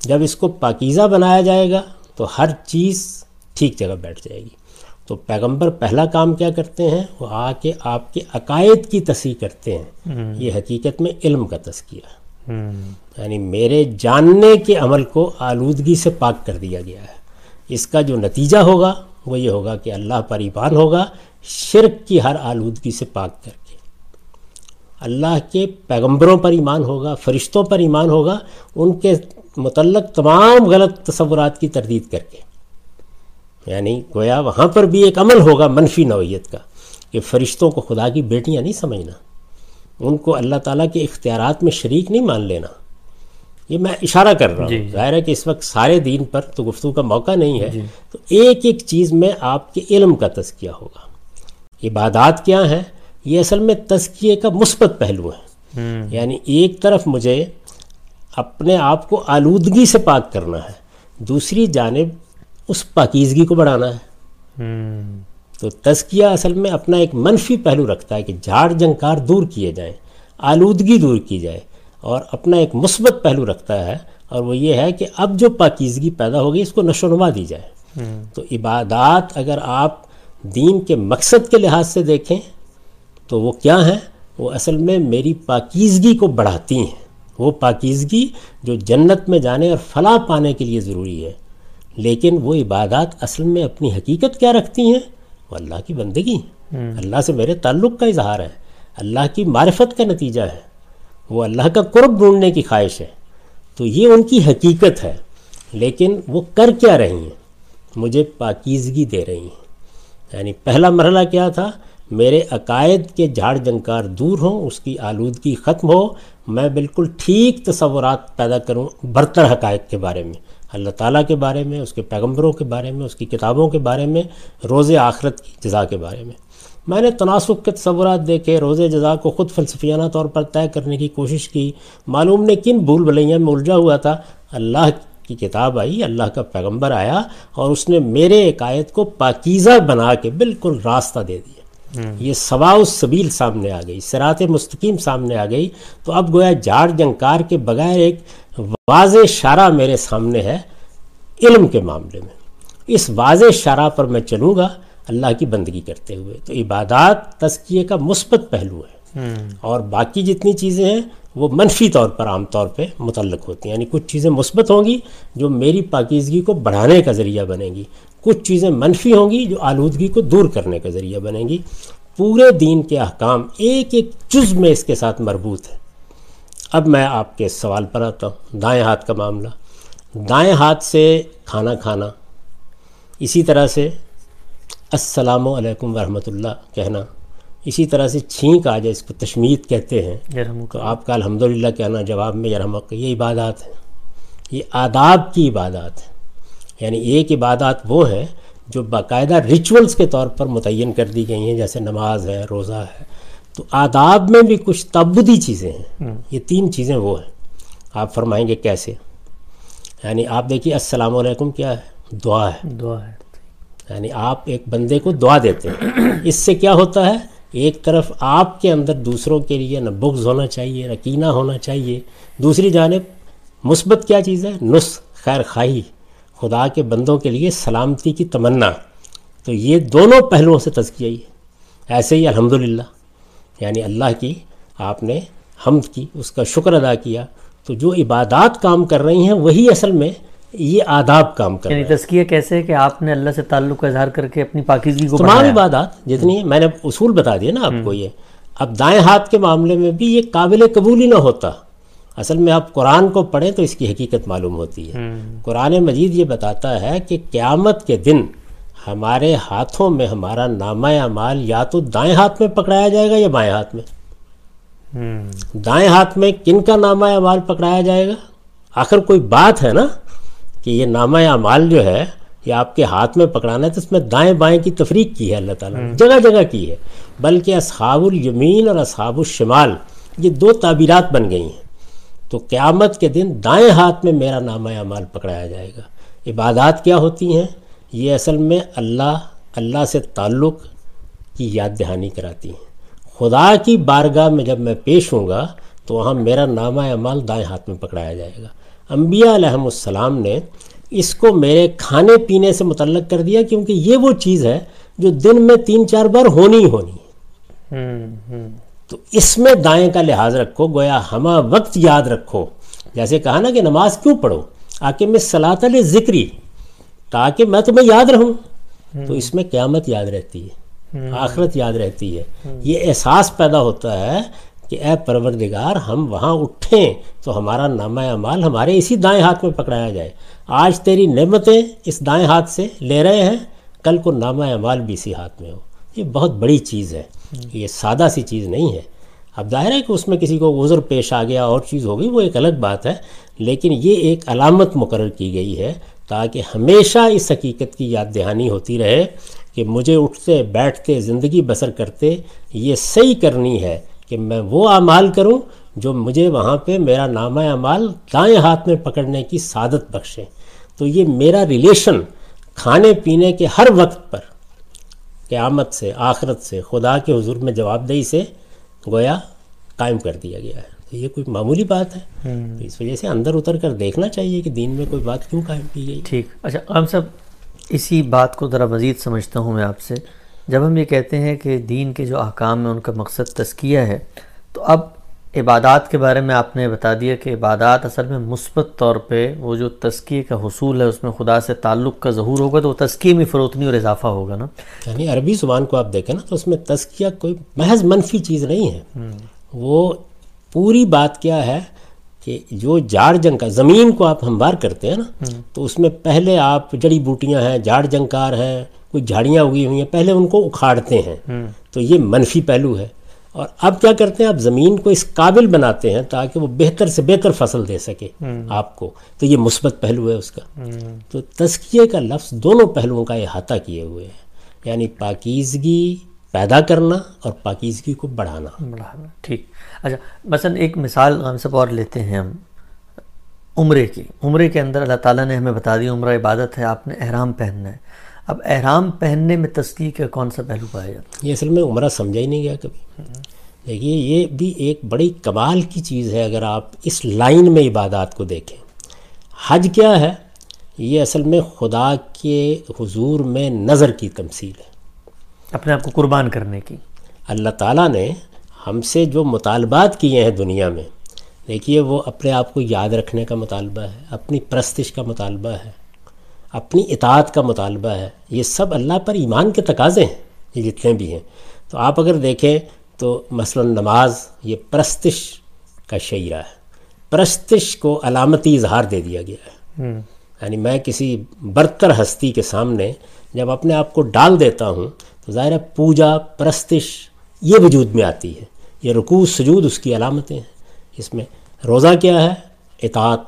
جب اس کو پاکیزہ بنایا جائے گا تو ہر چیز ٹھیک جگہ بیٹھ جائے گی۔ تو پیغمبر پہلا کام کیا کرتے ہیں؟ وہ آ کے آپ کے عقائد کی تصحیح کرتے ہیں۔ یہ حقیقت میں علم کا تذکیہ ہے۔ یعنی میرے جاننے کے عمل کو آلودگی سے پاک کر دیا گیا ہے۔ اس کا جو نتیجہ ہوگا وہ یہ ہوگا کہ اللہ پر ایمان ہوگا شرک کی ہر آلودگی سے پاک کر کے۔ اللہ کے پیغمبروں پر ایمان ہوگا فرشتوں پر ایمان ہوگا ان کے متعلق تمام غلط تصورات کی تردید کر کے۔ یعنی گویا وہاں پر بھی ایک عمل ہوگا منفی نوعیت کا کہ فرشتوں کو خدا کی بیٹیاں نہیں سمجھنا ان کو اللہ تعالیٰ کے اختیارات میں شریک نہیں مان لینا۔ یہ میں اشارہ کر رہا ہوں۔ جی، جی۔ ظاہر ہے کہ اس وقت سارے دین پر تو گفتگو کا موقع نہیں ہے۔ جی۔ تو ایک ایک چیز میں آپ کے علم کا تذکیہ ہوگا۔ عبادات کیا ہیں؟ یہ اصل میں تذکیے کا مثبت پہلو ہے۔ یعنی ایک طرف مجھے اپنے آپ کو آلودگی سے پاک کرنا ہے دوسری جانب اس پاکیزگی کو بڑھانا ہے۔ تو تزکیہ اصل میں اپنا ایک منفی پہلو رکھتا ہے کہ جھاڑ جنکار دور کیے جائیں آلودگی دور کی جائے اور اپنا ایک مثبت پہلو رکھتا ہے۔ اور وہ یہ ہے کہ اب جو پاکیزگی پیدا ہوگی اس کو نشو نما دی جائے۔ تو عبادات اگر آپ دین کے مقصد کے لحاظ سے دیکھیں تو وہ کیا ہیں وہ اصل میں میری پاکیزگی کو بڑھاتی ہیں۔ وہ پاکیزگی جو جنت میں جانے اور فلاح پانے کے لیے ضروری ہے۔ لیکن وہ عبادات اصل میں اپنی حقیقت کیا رکھتی ہیں؟ وہ اللہ کی بندگی اللہ سے میرے تعلق کا اظہار ہے۔ اللہ کی معرفت کا نتیجہ ہے۔ وہ اللہ کا قرب ڈھونڈنے کی خواہش ہے۔ تو یہ ان کی حقیقت ہے۔ لیکن وہ کر کیا رہی ہیں؟ مجھے پاکیزگی دے رہی ہیں۔ یعنی پہلا مرحلہ کیا تھا؟ میرے عقائد کے جھاڑ جنکار دور ہوں، اس کی آلودگی ختم ہو، میں بالکل ٹھیک تصورات پیدا کروں برتر حقائق کے بارے میں، اللہ تعالیٰ کے بارے میں، اس کے پیغمبروں کے بارے میں، اس کی کتابوں کے بارے میں، روز آخرت کی جزا کے بارے میں۔ میں نے تناسب کے تصورات دیکھے، روز جزا کو خود فلسفیانہ طور پر طے کرنے کی کوشش کی۔ معلوم نے کن بھول بھلیاں میں الجھا ہوا تھا۔ اللہ کی کتاب آئی، اللہ کا پیغمبر آیا اور اس نے میرے عقائد کو پاکیزہ بنا کے بالکل راستہ دے دیا۔ یہ سوا سبیل سامنے آ گئی سرات مستقیم سامنے آ گئی۔ تو اب گویا جاڑ جنکار کے بغیر ایک واضح شارہ میرے سامنے ہے علم کے معاملے میں۔ اس واضح شارہ پر میں چلوں گا اللہ کی بندگی کرتے ہوئے۔ تو عبادات تزکیے کا مثبت پہلو ہے۔ اور باقی جتنی چیزیں ہیں وہ منفی طور پر عام طور پہ متعلق ہوتی ہیں۔ یعنی کچھ چیزیں مثبت ہوں گی جو میری پاکیزگی کو بڑھانے کا ذریعہ بنیں گی۔ کچھ چیزیں منفی ہوں گی جو آلودگی کو دور کرنے کا ذریعہ بنیں گی۔ پورے دین کے احکام ایک ایک جز میں اس کے ساتھ مربوط ہے اب میں آپ کے سوال پر آتا ہوں۔ دائیں ہاتھ کا معاملہ۔ دائیں ہاتھ سے کھانا کھانا۔ اسی طرح سے السلام علیکم ورحمۃ اللہ کہنا۔ اسی طرح سے چھینک آ جائے اس کو تشمید کہتے ہیں۔ تو آپ کا الحمدللہ کہنا جواب میں یرحمک یہ عبادات ہیں۔ یہ آداب کی عبادات ہیں۔ یعنی ایک عبادات وہ ہیں جو باقاعدہ ریچولز کے طور پر متعین کر دی گئی ہیں جیسے نماز ہے روزہ ہے۔ تو آداب میں بھی کچھ تبدی چیزیں ہیں۔ یہ تین چیزیں وہ ہیں۔ آپ فرمائیں گے کیسے؟ یعنی آپ دیکھیے السلام علیکم کیا ہے؟ دعا ہے۔ دعا ہے۔ یعنی آپ ایک بندے کو دعا دیتے ہیں۔ اس سے کیا ہوتا ہے؟ ایک طرف آپ کے اندر دوسروں کے لیے نہ بغض ہونا چاہیے نہ کینہ ہونا چاہیے۔ دوسری جانب مثبت کیا چیز ہے؟ نس خیر خواہی۔ خدا کے بندوں کے لیے سلامتی کی تمنا۔ تو یہ دونوں پہلوؤں سے تزکیہ ہے۔ ایسے ہی الحمدللہ۔ یعنی اللہ کی آپ نے حمد کی اس کا شکر ادا کیا۔ تو جو عبادات کام کر رہی ہیں وہی اصل میں یہ آداب کام کر یعنی تزکیہ کیسے کہ آپ نے اللہ سے تعلق کا اظہار کر کے اپنی پاکیزگی کو تمام عبادات جتنی ہیں میں نے اصول بتا دیا نا آپ کو یہ۔ اب دائیں ہاتھ کے معاملے میں بھی یہ قابل قبول ہی نہ ہوتا۔ اصل میں آپ قرآن کو پڑھیں تو اس کی حقیقت معلوم ہوتی ہے۔ قرآن مجید یہ بتاتا ہے کہ قیامت کے دن ہمارے ہاتھوں میں ہمارا نامہ اعمال یا تو دائیں ہاتھ میں پکڑایا جائے گا یا بائیں ہاتھ میں۔ دائیں ہاتھ میں کن کا نامہ اعمال پکڑایا جائے گا؟ آخر کوئی بات ہے نا کہ یہ نامہ اعمال جو ہے یہ آپ کے ہاتھ میں پکڑانا ہے تو اس میں دائیں بائیں کی تفریق کی ہے اللہ تعالیٰ نے جگہ جگہ کی ہے۔ بلکہ اصحاب الیمین اور اصحاب الشمال یہ دو تعبیرات بن گئی ہیں۔ تو قیامت کے دن دائیں ہاتھ میں میرا نامہ اعمال پکڑایا جائے گا۔ عبادات کیا ہوتی ہیں؟ یہ اصل میں اللہ اللہ سے تعلق کی یاد دہانی کراتی ہیں۔ خدا کی بارگاہ میں جب میں پیش ہوں گا، تو وہاں میرا نامہ اعمال دائیں ہاتھ میں پکڑایا جائے گا۔ انبیاء علیہم السلام نے اس کو میرے کھانے پینے سے متعلق کر دیا، کیونکہ یہ وہ چیز ہے جو دن میں تین چار بار ہونی ہی ہونی ہے۔ تو اس میں دائیں کا لحاظ رکھو، گویا ہمہ وقت یاد رکھو۔ جیسے کہا نا کہ نماز کیوں پڑھو؟ آکے میں صلاۃ ذکری تاکہ میں تمہیں یاد رہوں۔ تو اس میں قیامت یاد رہتی ہے، آخرت یاد رہتی ہے۔ یہ احساس پیدا ہوتا ہے کہ اے پروردگار، ہم وہاں اٹھیں تو ہمارا نامہ اعمال ہمارے اسی دائیں ہاتھ میں پکڑایا جائے۔ آج تیری نعمتیں اس دائیں ہاتھ سے لے رہے ہیں، کل کو نامہ اعمال بھی اسی ہاتھ میں ہو۔ یہ بہت بڑی چیز ہے۔ یہ سادہ سی چیز نہیں ہے۔ اب ظاہر ہے کہ اس میں کسی کو عذر پیش آ گیا اور چیز ہو گئی وہ ایک الگ بات ہے، لیکن یہ ایک علامت مقرر کی گئی ہے تاکہ ہمیشہ اس حقیقت کی یاد دہانی ہوتی رہے کہ مجھے اٹھتے، بیٹھتے، زندگی بسر کرتے، یہ صحیح کرنی ہے کہ میں وہ اعمال کروں جو مجھے وہاں پہ میرا نامہ اعمال دائیں ہاتھ میں پکڑنے کی سعادت بخشے۔ تو یہ میرا ریلیشن کھانے پینے کے ہر وقت پر قیامت سے آخرت سے خدا کے حضور میں جواب دہی سے گویا قائم کر دیا گیا ہے۔ تو یہ کوئی معمولی بات ہے؟ تو اس وجہ سے اندر اتر کر دیکھنا چاہیے کہ دین میں کوئی بات کیوں قائم کی گئی۔ ٹھیک۔ اچھا عام صاحب اسی بات کو ذرا مزید سمجھتا ہوں میں آپ سے۔ جب ہم یہ کہتے ہیں کہ دین کے جو احکام ہیں ان کا مقصد تزکیہ ہے تو اب عبادات کے بارے میں آپ نے بتا دیا کہ عبادات اصل میں مثبت طور پہ وہ جو تزکیے کا حصول ہے اس میں خدا سے تعلق کا ظہور ہوگا تو وہ تزکیے میں فروتنی اور اضافہ ہوگا نا؟ یعنی عربی زبان کو آپ دیکھیں نا تو اس میں تزکیہ کوئی محض منفی چیز نہیں ہے۔ وہ پوری بات کیا ہے کہ جو جاڑ جنگ کا زمین کو آپ ہموار کرتے ہیں نا تو اس میں پہلے آپ جڑی بوٹیاں ہیں جاڑ جنکار ہیں کوئی جھاڑیاں اگی ہوئی ہیں پہلے ان کو اکھاڑتے ہیں۔ تو یہ منفی پہلو ہے۔ اور اب کیا کرتے ہیں؟ آپ زمین کو اس قابل بناتے ہیں تاکہ وہ بہتر سے بہتر فصل دے سکے آپ کو۔ تو یہ مثبت پہلو ہے اس کا۔ تو تزکیے کا لفظ دونوں پہلوؤں کا احاطہ کیے ہوئے ہیں۔ یعنی پاکیزگی پیدا کرنا اور پاکیزگی کو بڑھانا۔ بڑھانا۔ ٹھیک۔ اچھا مثلا ایک مثال ہم سب اور لیتے ہیں ہم۔ عمرے کی۔ عمرے کے اندر اللہ تعالیٰ نے ہمیں بتا دیا عمرہ عبادت ہے آپ نے احرام پہننا ہے۔ اب احرام پہننے میں تسکی کا کون سا پہلو پایا جاتا یہ اصل میں عمرہ سمجھا ہی نہیں گیا کبھی۔ دیکھیے یہ بھی ایک بڑی کمال کی چیز ہے اگر آپ اس لائن میں عبادات کو دیکھیں۔ حج کیا ہے؟ یہ اصل میں خدا کے حضور میں نظر کی تمثیل ہے۔ اپنے آپ کو قربان کرنے کی۔ اللہ تعالیٰ نے ہم سے جو مطالبات کیے ہیں دنیا میں دیکھیے وہ اپنے آپ کو یاد رکھنے کا مطالبہ ہے اپنی پرستش کا مطالبہ ہے۔ اپنی اطاعت کا مطالبہ ہے۔ یہ سب اللہ پر ایمان کے تقاضے ہیں یہ جتنے بھی ہیں۔ تو آپ اگر دیکھیں تو مثلا نماز یہ پرستش کا شعرہ ہے۔ پرستش کو علامتی اظہار دے دیا گیا ہے۔ یعنی میں کسی برتر ہستی کے سامنے جب اپنے آپ کو ڈال دیتا ہوں تو ظاہر ہے پوجا پرستش یہ وجود میں آتی ہے۔ یہ رکوع سجود اس کی علامتیں ہیں۔ اس میں روزہ کیا ہے؟ اطاعت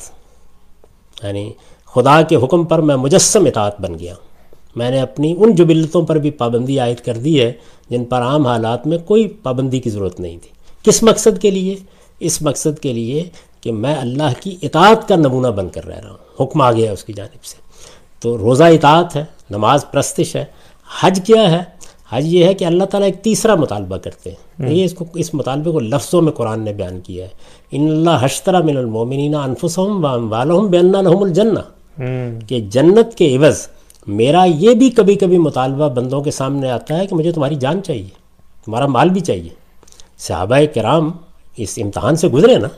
یعنی خدا کے حکم پر میں مجسم اطاعت بن گیا۔ میں نے اپنی ان جبلتوں پر بھی پابندی عائد کر دی ہے جن پر عام حالات میں کوئی پابندی کی ضرورت نہیں تھی۔ کس مقصد کے لیے؟ اس مقصد کے لیے کہ میں اللہ کی اطاعت کا نمونہ بن کر رہ رہا ہوں۔ حکم آ گیا اس کی جانب سے۔ تو روزہ اطاعت ہے نماز پرستش ہے حج کیا ہے؟ حج یہ ہے کہ اللہ تعالیٰ ایک تیسرا مطالبہ کرتے ہیں۔ یہ اس کو اس مطالبے کو لفظوں میں قرآن نے بیان کیا ہے۔ ان اللہ حشترا من المومنین انفسہم والہم بینا لہم الجنہ۔ کہ جنت کے عوض میرا یہ بھی کبھی کبھی مطالبہ بندوں کے سامنے آتا ہے کہ مجھے تمہاری جان چاہیے، تمہارا مال بھی چاہیے۔ صحابہ کرام اس امتحان سے گزرے نا،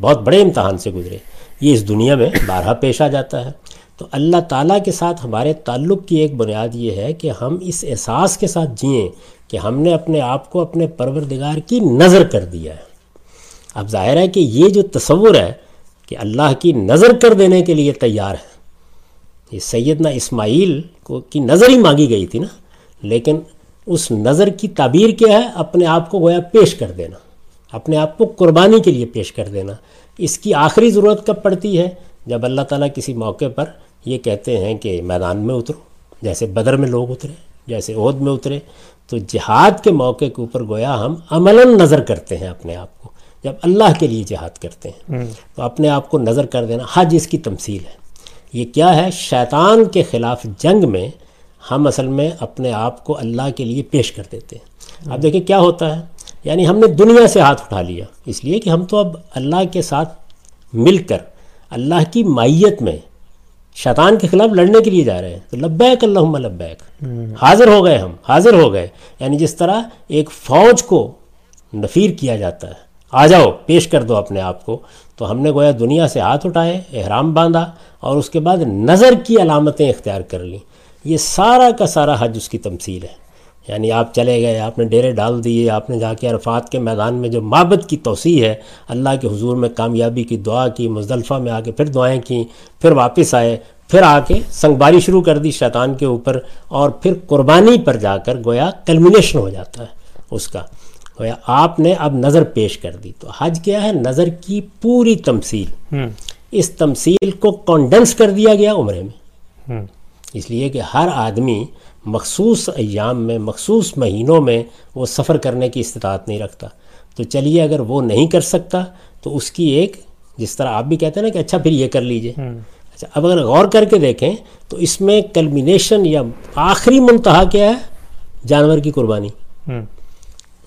بہت بڑے امتحان سے گزرے۔ یہ اس دنیا میں بارہا پیش آ جاتا ہے۔ تو اللہ تعالیٰ کے ساتھ ہمارے تعلق کی ایک بنیاد یہ ہے کہ ہم اس احساس کے ساتھ جئیں کہ ہم نے اپنے آپ کو اپنے پروردگار کی نظر کر دیا ہے۔ اب ظاہر ہے کہ یہ جو تصور ہے کہ اللہ کی نظر کر دینے کے لیے تیار ہے یہ سیدنا اسماعیل کو کی نظر ہی مانگی گئی تھی نا لیکن اس نظر کی تعبیر کیا ہے؟ اپنے آپ کو گویا پیش کر دینا اپنے آپ کو قربانی کے لیے پیش کر دینا۔ اس کی آخری ضرورت کب پڑتی ہے؟ جب اللہ تعالیٰ کسی موقع پر یہ کہتے ہیں کہ میدان میں اترو جیسے بدر میں لوگ اترے جیسے عہد میں اترے تو جہاد کے موقع کے اوپر گویا ہم عملاً نظر کرتے ہیں اپنے آپ کو۔ جب اللہ کے لیے جہاد کرتے ہیں تو اپنے آپ کو نظر کر دینا حج اس کی تمثیل ہے۔ یہ کیا ہے؟ شیطان کے خلاف جنگ میں ہم اصل میں اپنے آپ کو اللہ کے لیے پیش کر دیتے ہیں۔ اب دیکھیں کیا ہوتا ہے؟ یعنی ہم نے دنیا سے ہاتھ اٹھا لیا۔ اس لیے کہ ہم تو اب اللہ کے ساتھ مل کر اللہ کی مائیت میں شیطان کے خلاف لڑنے کے لیے جا رہے ہیں۔ تو لبیک اللہ لبیک۔ حاضر ہو گئے ہم حاضر ہو گئے۔ یعنی جس طرح ایک فوج کو نفیر کیا جاتا ہے۔ آ جاؤ، پیش کر دو اپنے آپ کو۔ تو ہم نے گویا دنیا سے ہاتھ اٹھائے، احرام باندھا اور اس کے بعد نظر کی علامتیں اختیار کر لیں۔ یہ سارا کا سارا حج اس کی تمثیل ہے۔ یعنی آپ چلے گئے، آپ نے ڈیرے ڈال دیے، آپ نے جا کے عرفات کے میدان میں جو معبد کی توسیع ہے، اللہ کے حضور میں کامیابی کی دعا کی، مزدلفہ میں آ کے پھر دعائیں کیں، پھر واپس آئے، پھر آ کے سنگ باری شروع کر دی شیطان کے اوپر اور پھر قربانی پر جا کر گویا کلمنیشن ہو جاتا ہے اس کا۔ گویا آپ نے اب نظر پیش کر دی۔ تو حج کیا ہے؟ نظر کی پوری تمثیل۔ اس تمثیل کو کانڈنس کر دیا گیا عمرے میں۔ اس لیے کہ ہر آدمی مخصوص ایام میں مخصوص مہینوں میں وہ سفر کرنے کی استطاعت نہیں رکھتا۔ تو چلیے اگر وہ نہیں کر سکتا تو اس کی ایک جس طرح آپ بھی کہتے ہیں نا کہ اچھا پھر یہ کر لیجیے۔ اچھا اب اگر غور کر کے دیکھیں تو اس میں کلمینیشن یا آخری منتہا کیا ہے؟ جانور کی قربانی۔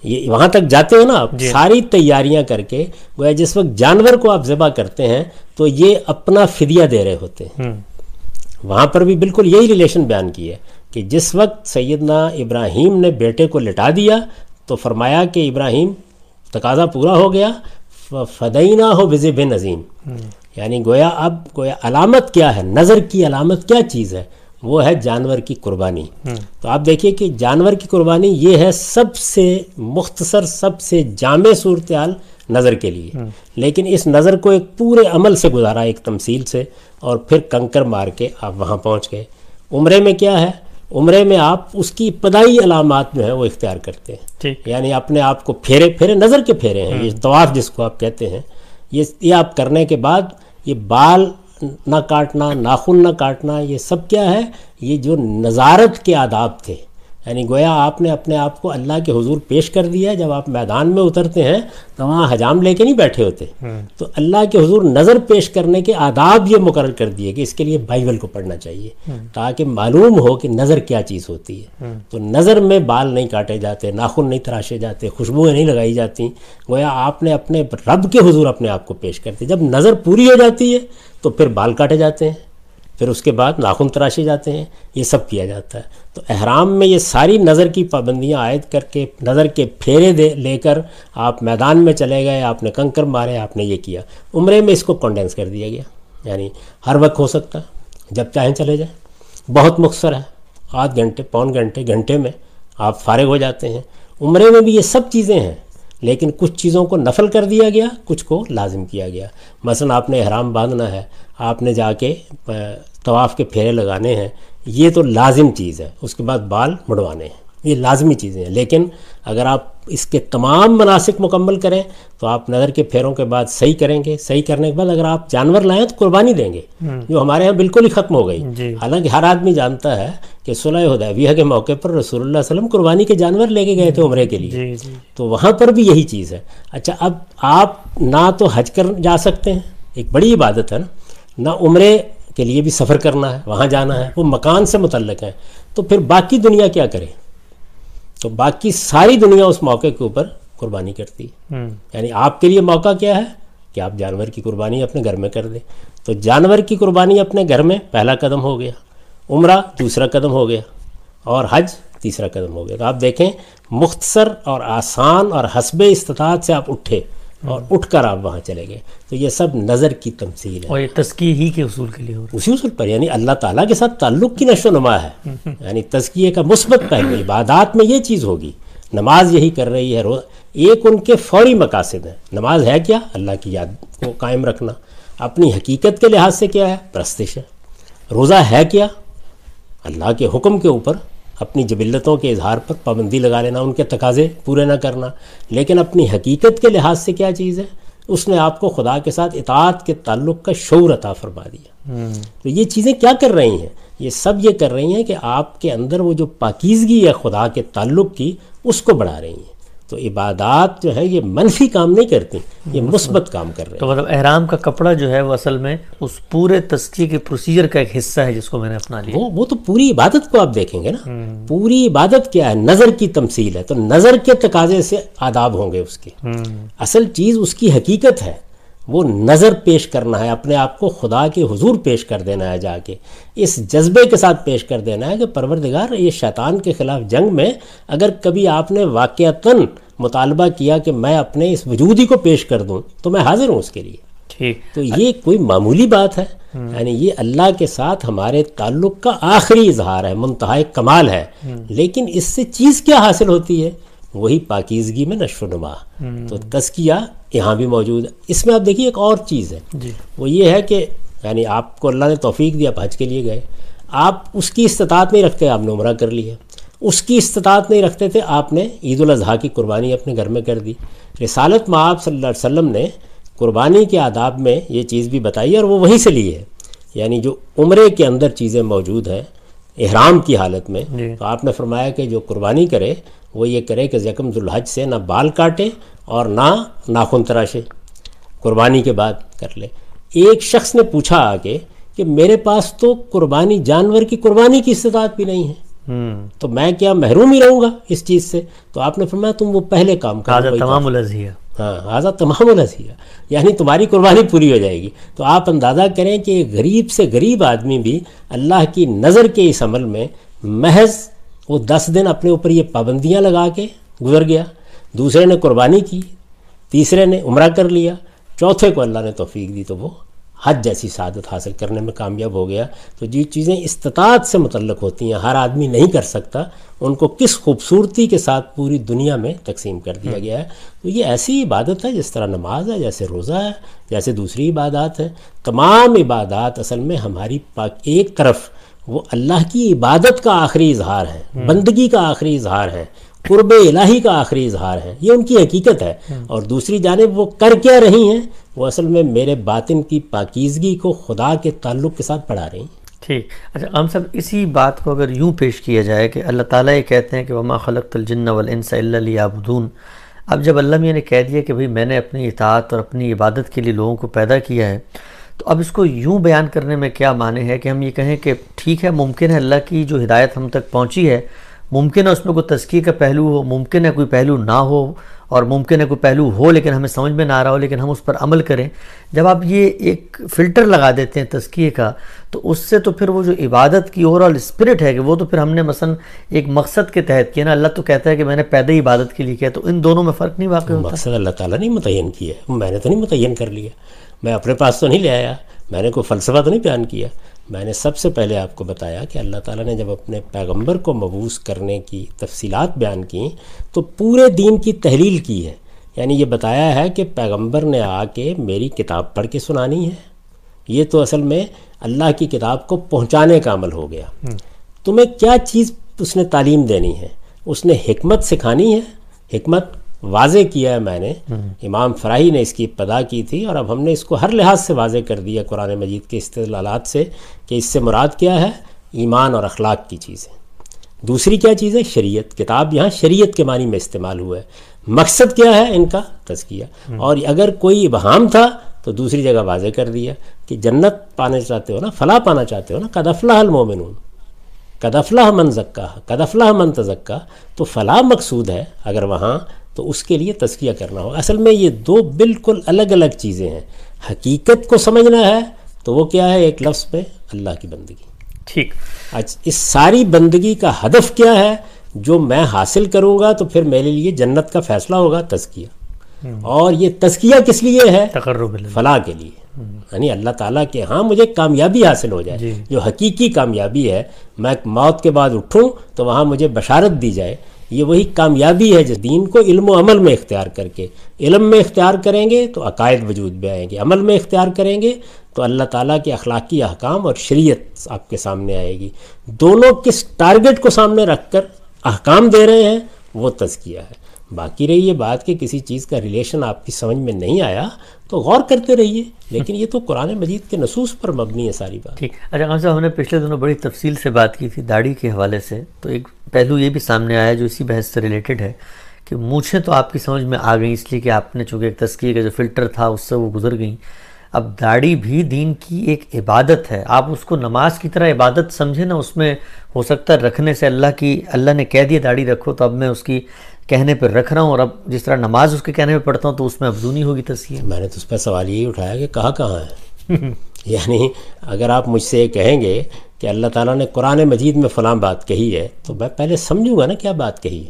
یہ وہاں تک جاتے ہیں نا آپ جی۔ ساری تیاریاں کر کے گویا جس وقت جانور کو آپ ذبح کرتے ہیں تو یہ اپنا فدیہ دے رہے ہوتے ہیں۔ وہاں پر بھی بالکل یہی ریلیشن بیان کی ہے کہ جس وقت سیدنا ابراہیم نے بیٹے کو لٹا دیا تو فرمایا کہ ابراہیم تقاضا پورا ہو گیا فدینہ ہو بزب نظیم۔ یعنی گویا اب گویا علامت کیا ہے؟ نظر کی علامت کیا چیز ہے؟ وہ ہے جانور کی قربانی۔ تو آپ دیکھیے کہ جانور کی قربانی یہ ہے سب سے مختصر سب سے جامع صورتحال نظر کے لیے۔ لیکن اس نظر کو ایک پورے عمل سے گزارا ایک تمثیل سے اور پھر کنکر مار کے آپ وہاں پہنچ گئے۔ عمرے میں کیا ہے؟ عمرے میں آپ اس کی ابتدائی علامات جو ہیں وہ اختیار کرتے ہیں۔ یعنی اپنے آپ کو پھیرے پھیرے نظر کے پھیرے ہیں۔ یہ طواف جس کو آپ کہتے ہیں یہ یہ آپ کرنے کے بعد یہ بال نہ کاٹنا، ناخن نہ کاٹنا، یہ سب کیا ہے؟ یہ جو نظارت کے آداب تھے۔ یعنی گویا آپ نے اپنے آپ کو اللہ کے حضور پیش کر دیا جب آپ میدان میں اترتے ہیں تو وہاں حجام لے کے نہیں بیٹھے ہوتے۔ تو اللہ کے حضور نظر پیش کرنے کے آداب یہ مقرر کر دیے کہ اس کے لیے بائبل کو پڑھنا چاہیے تاکہ معلوم ہو کہ نظر کیا چیز ہوتی ہے۔ تو نظر میں بال نہیں کاٹے جاتے ناخن نہیں تراشے جاتے خوشبوئیں نہیں لگائی جاتی۔ گویا آپ نے اپنے رب کے حضور اپنے آپ کو پیش کرتے جب نظر پوری ہو جاتی ہے تو پھر بال کاٹے جاتے ہیں۔ پھر اس کے بعد ناخن تراشے جاتے ہیں، یہ سب کیا جاتا ہے۔ تو احرام میں یہ ساری نظر کی پابندیاں عائد کر کے، نظر کے پھیرے دے، لے کر آپ میدان میں چلے گئے، آپ نے کنکر مارے، آپ نے یہ کیا۔ عمرے میں اس کو کنڈینس کر دیا گیا۔ یعنی ہر وقت ہو سکتا ہے، جب چاہیں چلے جائیں۔ بہت مختصر ہے۔ آدھ گھنٹے، پون گھنٹے گھنٹے میں آپ فارغ ہو جاتے ہیں۔ عمرے میں بھی یہ سب چیزیں ہیں، لیکن کچھ چیزوں کو نفل کر دیا گیا، کچھ کو لازم کیا گیا۔ مثلا آپ نے احرام باندھنا ہے آپ نے جا کے طواف کے پھیرے لگانے ہیں یہ تو لازم چیز ہے۔ اس کے بعد بال مڑوانے ہیں۔ یہ لازمی چیزیں ہیں۔ لیکن اگر آپ اس کے تمام مناسب مکمل کریں تو آپ نظر کے پھیروں کے بعد صحیح کریں گے۔ صحیح کرنے کے بعد اگر آپ جانور لائیں تو قربانی دیں گے۔ جو ہمارے یہاں بالکل ہی ختم ہو گئی۔ جی۔ حالانکہ ہر آدمی جانتا ہے کہ صلح حدیبیہ کے موقع پر رسول اللہ علیہ وسلم قربانی کے جانور لے کے گئے تھے عمرے کے لیے۔ جی، جی۔ تو وہاں پر بھی یہی چیز ہے۔ اچھا اب آپ نہ تو حج کر جا سکتے ہیں۔ ایک بڑی عبادت ہے نا۔ نہ عمرے کے لیے بھی سفر کرنا ہے وہاں جانا ہے وہ مکان سے متعلق ہیں۔ تو پھر باقی دنیا کیا کرے؟ تو باقی ساری دنیا اس موقع کے اوپر قربانی کرتی ہے۔ یعنی آپ کے لیے موقع کیا ہے؟ کہ آپ جانور کی قربانی اپنے گھر میں کر دیں۔ تو جانور کی قربانی اپنے گھر میں پہلا قدم ہو گیا۔ عمرہ دوسرا قدم ہو گیا۔ اور حج تیسرا قدم ہو گیا۔ تو آپ دیکھیں مختصر اور آسان اور حسب استطاعت سے آپ اٹھے۔ اور اٹھ کر آپ وہاں چلے گئے۔ تو یہ سب نظر کی تمثیل ہے۔ اور یہ تزکیے ہی کے اصول کے لیے اسی اصول پر یعنی اللہ تعالیٰ کے ساتھ تعلق کی نشو نما ہے۔ یعنی تزکیے کا مثبت پہلو عبادات میں یہ چیز ہوگی۔ نماز یہی کر رہی ہے ایک ان کے فوری مقاصد ہیں۔ نماز ہے کیا؟ اللہ کی یاد کو قائم رکھنا۔ اپنی حقیقت کے لحاظ سے کیا ہے؟ پرستش ہے۔ روزہ ہے کیا؟ اللہ کے حکم کے اوپر اپنی جبلتوں کے اظہار پر پابندی لگا لینا ان کے تقاضے پورے نہ کرنا۔ لیکن اپنی حقیقت کے لحاظ سے کیا چیز ہے؟ اس نے آپ کو خدا کے ساتھ اطاعت کے تعلق کا شعور عطا فرما دیا۔ تو یہ چیزیں کیا کر رہی ہیں؟ یہ سب یہ کر رہی ہیں کہ آپ کے اندر وہ جو پاکیزگی ہے خدا کے تعلق کی اس کو بڑھا رہی ہیں۔ تو عبادات جو ہے یہ منفی کام نہیں کرتی یہ مثبت کام کر رہے تو مطلب احرام کا کپڑا جو ہے وہ اصل میں اس پورے تسکی کے پروسیجر کا ایک حصہ ہے جس کو میں نے اپنا لیا۔ وہ تو پوری عبادت کو آپ دیکھیں گے نا۔ پوری عبادت کیا ہے؟ نظر کی تمثیل ہے۔ تو نظر کے تقاضے سے آداب ہوں گے اس کے۔ اصل چیز اس کی حقیقت ہے۔ وہ نظر پیش کرنا ہے اپنے آپ کو خدا کے حضور پیش کر دینا ہے جا کے۔ اس جذبے کے ساتھ پیش کر دینا ہے کہ پروردگار یہ شیطان کے خلاف جنگ میں اگر کبھی آپ نے واقعتاً مطالبہ کیا کہ میں اپنے اس وجودی کو پیش کر دوں تو میں حاضر ہوں اس کے لیے۔ ٹھیک۔ تو یہ کوئی معمولی بات ہے۔ یعنی یہ اللہ کے ساتھ ہمارے تعلق کا آخری اظہار ہے منتہا کمال ہے۔ لیکن اس سے چیز کیا حاصل ہوتی ہے؟ وہی پاکیزگی میں نشو و نما۔ تو تزکیہ یہاں بھی موجود ہے۔ اس میں آپ دیکھیے ایک اور چیز ہے۔ جی۔ وہ یہ ہے کہ یعنی آپ کو اللہ نے توفیق دیا آپ حج کے لیے گئے۔ آپ اس کی استطاعت نہیں رکھتے آپ نے عمرہ کر لی ہے اس کی استطاعت نہیں رکھتے تھے آپ نے عید الاضحیٰ کی قربانی اپنے گھر میں کر دی۔ رسالت معاب صلی اللہ علیہ وسلم نے قربانی کے آداب میں یہ چیز بھی بتائی اور وہ وہیں سے لی ہے یعنی جو عمرے کے اندر چیزیں موجود ہیں احرام کی حالت میں جی۔ تو آپ نے فرمایا کہ جو قربانی کرے وہ یہ کرے کہ یکم ذوالحج سے نہ بال کاٹے اور نہ ناخن تراشے قربانی کے بعد کر لے۔ ایک شخص نے پوچھا آگے کہ میرے پاس تو قربانی جانور کی قربانی کی استطاعت بھی نہیں ہے۔ تو میں کیا محروم ہی رہوں گا اس چیز سے؟ تو آپ نے فرمایا تم وہ پہلے کام کر تمام ہاں آزاد تمام الزیہ یعنی تمہاری قربانی پوری ہو جائے گی۔ تو آپ اندازہ کریں کہ غریب سے غریب آدمی بھی اللہ کی نظر کے اس عمل میں محض وہ دس دن اپنے اوپر یہ پابندیاں لگا کے گزر گیا۔ دوسرے نے قربانی کی تیسرے نے عمرہ کر لیا چوتھے کو اللہ نے توفیق دی تو وہ حج جیسی سعادت حاصل کرنے میں کامیاب ہو گیا۔ تو جو چیزیں استطاعت سے متعلق ہوتی ہیں ہر آدمی نہیں کر سکتا۔ ان کو کس خوبصورتی کے ساتھ پوری دنیا میں تقسیم کر دیا گیا ہے۔ تو یہ ایسی عبادت ہے جس طرح نماز ہے جیسے روزہ ہے جیسے دوسری عبادات ہیں۔ تمام عبادات اصل میں ہماری پاک ایک طرف وہ اللہ کی عبادت کا آخری اظہار ہے، بندگی کا آخری اظہار ہے، قرب الہی کا آخری اظہار ہے، یہ ان کی حقیقت ہے۔ اور دوسری جانب وہ کر کیا رہی ہیں؟ وہ اصل میں میرے باطن کی پاکیزگی کو خدا کے تعلق کے ساتھ پڑھا رہی ہیں۔ ٹھیک۔ اچھا ہم سب اسی بات کو اگر یوں پیش کیا جائے کہ اللہ تعالیٰ یہ کہتے ہیں کہ وما خلق الجن والانس الا لیعبدون اب جب اللہ میاں نے کہہ دیا کہ بھئی میں نے اپنی اطاعت اور اپنی عبادت کے لیے لوگوں کو پیدا کیا ہے تو اب اس کو یوں بیان کرنے میں کیا معنی ہے کہ ہم یہ کہیں کہ ٹھیک ہے، ممکن ہے اللہ کی جو ہدایت ہم تک پہنچی ہے، ممکن ہے اس میں کوئی تزکیے کا پہلو ہو، ممکن ہے کوئی پہلو نہ ہو، اور ممکن ہے کوئی پہلو ہو لیکن ہمیں سمجھ میں نہ آ رہا ہو لیکن ہم اس پر عمل کریں۔ جب آپ یہ ایک فلٹر لگا دیتے ہیں تزکیے کا، تو اس سے تو پھر وہ جو عبادت کی اوور آل اسپرٹ ہے کہ وہ تو پھر ہم نے مثلا ایک مقصد کے تحت کیا نا، اللہ تو کہتا ہے کہ میں نے پیدا ہی عبادت کے لیے کیا، تو ان دونوں میں فرق نہیں واقع ہوتا؟ مقصد اللہ تعالیٰ نے متعین کیا میں نے تو نہیں متعین کر لیا۔ میں اپنے پاس تو نہیں لے آیا۔ میں نے کوئی فلسفہ تو نہیں بیان کیا۔ میں نے سب سے پہلے آپ کو بتایا کہ اللہ تعالیٰ نے جب اپنے پیغمبر کو مبوس کرنے کی تفصیلات بیان کیں تو پورے دین کی تحلیل کی ہے۔ یعنی یہ بتایا ہے کہ پیغمبر نے آ کے میری کتاب پڑھ کے سنانی ہے۔ یہ تو اصل میں اللہ کی کتاب کو پہنچانے کا عمل ہو گیا۔ تمہیں کیا چیز اس نے تعلیم دینی ہے؟ اس نے حکمت سکھانی ہے؟ حکمت واضح کیا ہے میں نے۔ امام فراہی نے اس کی ابتدا کی تھی اور اب ہم نے اس کو ہر لحاظ سے واضح کر دیا قرآن مجید کے استدلالات سے کہ اس سے مراد کیا ہے؟ ایمان اور اخلاق کی چیزیں۔ دوسری کیا چیز ہے؟ شریعت۔ کتاب یہاں شریعت کے معنی میں استعمال ہوا ہے۔ مقصد کیا ہے؟ ان کا تزکیہ۔ اور اگر کوئی ابہام تھا تو دوسری جگہ واضح کر دیا کہ جنت پانا چاہتے ہو نا فلاح پانا چاہتے ہو نا۔ قدفلہ المومنون قدفلہ من زکا قدفلہ من تزکا تو فلاح مقصود ہے اگر وہاں تو اس کے لیے تزکیہ کرنا ہو اصل میں یہ دو بالکل الگ الگ چیزیں ہیں۔ حقیقت کو سمجھنا ہے تو وہ کیا ہے؟ ایک لفظ پہ اللہ کی بندگی۔ ٹھیک۔ اچھا اس ساری بندگی کا ہدف کیا ہے؟ جو میں حاصل کروں گا تو پھر میرے لیے جنت کا فیصلہ ہوگا تزکیہ۔ اور یہ تزکیہ کس لیے ہے؟ تقرب فلاح کے لیے۔ یعنی اللہ تعالیٰ کے ہاں مجھے کامیابی حاصل ہو جائے۔ جی۔ جو حقیقی کامیابی ہے میں موت کے بعد اٹھوں تو وہاں مجھے بشارت دی جائے۔ یہ وہی کامیابی ہے جس دین کو علم و عمل میں اختیار کر کے علم میں اختیار کریں گے تو عقائد وجود میں آئیں گے، عمل میں اختیار کریں گے تو اللہ تعالیٰ کے اخلاقی احکام اور شریعت آپ کے سامنے آئے گی۔ دونوں کس ٹارگٹ کو سامنے رکھ کر احکام دے رہے ہیں، وہ تزکیہ ہے۔ باقی رہی یہ بات کہ کسی چیز کا ریلیشن آپ کی سمجھ میں نہیں آیا تو غور کرتے رہیے، لیکن یہ تو قرآن مجید کے نصوص پر مبنی ہے ساری بات۔ ٹھیک۔ اچھا خان صاحب، ہم نے پچھلے دنوں بڑی تفصیل سے بات کی تھی داڑھی کے حوالے سے۔ تو ایک پہلو یہ بھی سامنے آیا جو اسی بحث سے ریلیٹڈ ہے کہ مونچھیں تو آپ کی سمجھ میں آ گئیں اس لیے کہ آپ نے چونکہ ایک تذکیے کا جو فلٹر تھا، اس سے وہ گزر گئیں۔ اب داڑھی بھی دین کی ایک عبادت ہے۔ آپ اس کو نماز کی طرح عبادت سمجھیں نا، اس میں ہو سکتا ہے رکھنے سے اللہ کی، اللہ نے کہہ دیا داڑھی رکھو، تو اب میں اس کی کہنے پہ رکھ رہا ہوں اور اب جس طرح نماز اس کے کہنے پہ پڑھتا ہوں تو اس میں افزونی ہوگی تصویر میں نے تو اس پہ سوال یہی اٹھایا کہ کہاں کہاں ہے؟ یعنی اگر آپ مجھ سے یہ کہیں گے کہ اللہ تعالیٰ نے قرآن مجید میں فلاں بات کہی ہے، تو میں پہلے سمجھوں گا نا کیا بات کہی ہے۔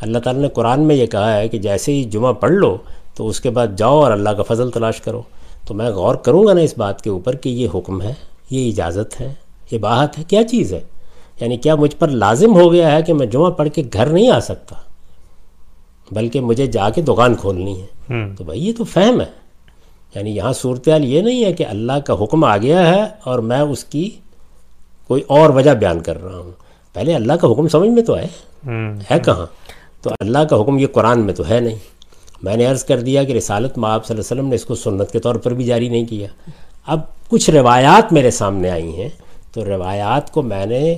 اللہ تعالیٰ نے قرآن میں یہ کہا ہے کہ جیسے ہی جمعہ پڑھ لو تو اس کے بعد جاؤ اور اللہ کا فضل تلاش کرو۔ تو میں غور کروں گا نا اس بات کے اوپر کہ یہ حکم ہے، یہ اجازت ہے، یہ باہت ہے، کیا چیز ہے؟ یعنی کیا مجھ پر لازم ہو گیا ہے کہ میں جمعہ پڑھ کے گھر نہیں آ سکتا؟ بلکہ مجھے جا کے دکان کھولنی ہے۔ تو بھائی یہ تو فہم ہے۔ یعنی یہاں صورتحال یہ نہیں ہے کہ اللہ کا حکم آ گیا ہے اور میں اس کی کوئی اور وجہ بیان کر رہا ہوں۔ پہلے اللہ کا حکم سمجھ میں تو آئے۔ ہے کہاں؟ تو اللہ کا حکم یہ قرآن میں تو ہے نہیں۔ میں نے عرض کر دیا کہ رسالت میں آپ صلی اللہ علیہ وسلم نے اس کو سنت کے طور پر بھی جاری نہیں کیا۔ اب کچھ روایات میرے سامنے آئی ہیں۔ تو روایات کو میں نے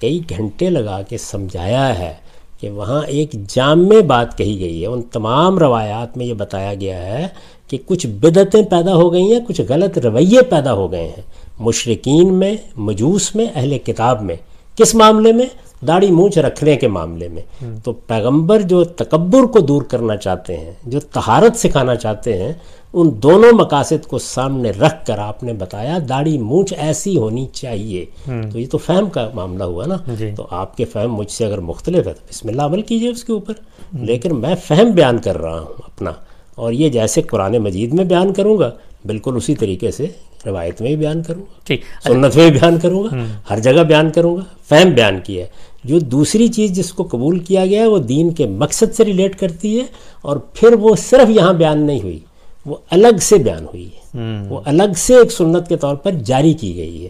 کئی گھنٹے لگا کے سمجھایا ہے۔ کہ وہاں ایک جامع بات کہی گئی ہے۔ ان تمام روایات میں یہ بتایا گیا ہے کہ کچھ بدعتیں پیدا ہو گئی ہیں، کچھ غلط رویے پیدا ہو گئے ہیں۔ مشرقین میں، مجوس میں، اہل کتاب میں۔ کس معاملے میں؟ داڑھی مونچھ رکھنے کے معاملے میں۔ تو پیغمبر جو تکبر کو دور کرنا چاہتے ہیں جو تہارت سکھانا چاہتے ہیں ان دونوں مقاصد کو سامنے رکھ کر آپ نے بتایا داڑھی مونچھ ایسی ہونی چاہیے۔ تو یہ تو فہم کا معاملہ ہوا نا۔ جی۔ تو آپ کے فہم مجھ سے اگر مختلف ہے تو بسم اللہ عمل کیجیے اس کے اوپر۔ لیکن میں فہم بیان کر رہا ہوں اپنا۔ اور یہ جیسے قرآن مجید میں بیان کروں گا بالکل اسی طریقے سے روایت میں بھی بیان کروں گا ٹھیک سنت میں بھی بیان کروں گا ہر جگہ بیان کروں گا فہم بیان کیا ہے۔ جو دوسری چیز جس کو قبول کیا گیا ہے وہ دین کے مقصد سے ریلیٹ کرتی ہے اور پھر وہ صرف یہاں بیان نہیں ہوئی وہ الگ سے بیان ہوئی ہے۔ وہ الگ سے ایک سنت کے طور پر جاری کی گئی ہے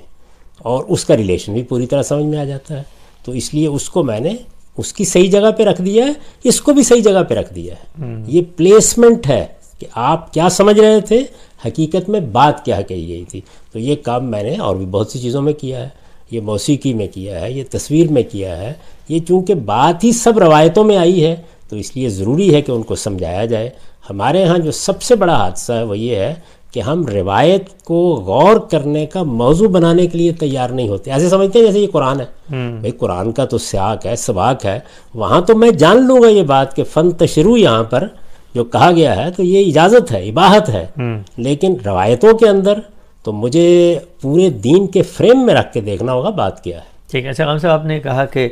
اور اس کا ریلیشن بھی پوری طرح سمجھ میں آ جاتا ہے۔ تو اس لیے اس کو میں نے اس کی صحیح جگہ پہ رکھ دیا ہے اس کو بھی صحیح جگہ پہ رکھ دیا ہے۔ یہ پلیسمنٹ ہے کہ آپ کیا سمجھ رہے تھے حقیقت میں بات کیا کہی گئی تھی۔ تو یہ کام میں نے اور بھی بہت سی چیزوں میں کیا ہے۔ یہ موسیقی میں کیا ہے یہ تصویر میں کیا ہے یہ چونکہ بات ہی سب روایتوں میں آئی ہے تو اس لیے ضروری ہے کہ ان کو سمجھایا جائے۔ ہمارے ہاں جو سب سے بڑا حادثہ ہے وہ یہ ہے کہ ہم روایت کو غور کرنے کا موضوع بنانے کے لیے تیار نہیں ہوتے۔ ایسے سمجھتے ہیں جیسے یہ قرآن ہے۔ بھائی قرآن کا تو سیاق ہے سواق ہے۔ وہاں تو میں جان لوں گا یہ بات کہ فن تشروع یہاں پر جو کہا گیا ہے تو یہ اجازت ہے عباہت ہے۔ لیکن روایتوں کے اندر تو مجھے پورے دین کے فریم میں رکھ کے دیکھنا ہوگا بات کیا ہے۔ ٹھیک ہے اچھا غم صاحب، آپ نے کہا کہ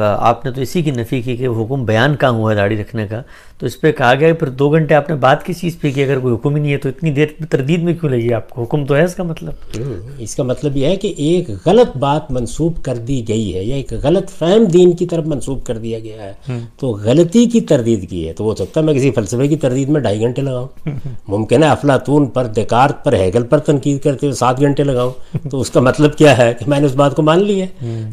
آپ نے تو اسی کی نفی کی کہ حکم بیان کہاں ہوا ہے داڑھی رکھنے کا۔ تو اس پہ کہا گیا پھر دو گھنٹے آپ نے بات کس چیز پہ کی؟ اگر کوئی حکم ہی نہیں ہے تو اتنی دیر تردید میں کیوں لگی آپ کو؟ حکم تو ہے اس کا مطلب۔ اس کا مطلب یہ ہے کہ ایک غلط بات منسوب کر دی گئی ہے یا ایک غلط فہم دین کی طرف منسوب کر دیا گیا ہے۔ تو غلطی کی تردید کی ہے تو وہ سکتا ہے میں کسی فلسفے کی تردید میں ڈھائی گھنٹے لگاؤں۔ ممکن ہے افلاطون پر دیکارت پر ہیگل پر تنقید کرتے ہوئے سات گھنٹے لگاؤں۔ تو اس کا مطلب کیا ہے کہ میں نے اس بات کو مان لی ہے۔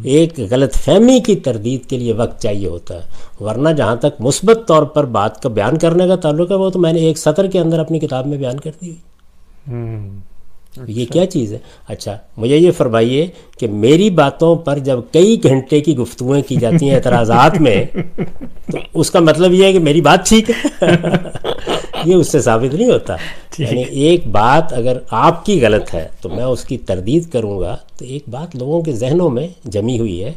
ایک غلط فہمی کی تردید کے لیے وقت چاہیے ہوتا ہے ورنہ جہاں تک مثبت طور پر بات کا بیان کرنے کا تعلق ہے وہ تو میں نے ایک سطر کے اندر اپنی کتاب میں بیان کر دی ہوئی۔ یہ کیا چیز ہے؟ اچھا مجھے یہ فرمائیے کہ میری باتوں پر جب کئی گھنٹے کی گفتگویں کی جاتی ہیں اعتراضات میں تو اس کا مطلب یہ ہے کہ میری بات ٹھیک ہے۔ یہ اس سے ثابت نہیں ہوتا۔ یعنی ایک بات اگر آپ کی غلط ہے تو میں اس کی تردید کروں گا۔ تو ایک بات لوگوں کے ذہنوں میں جمی ہوئی ہے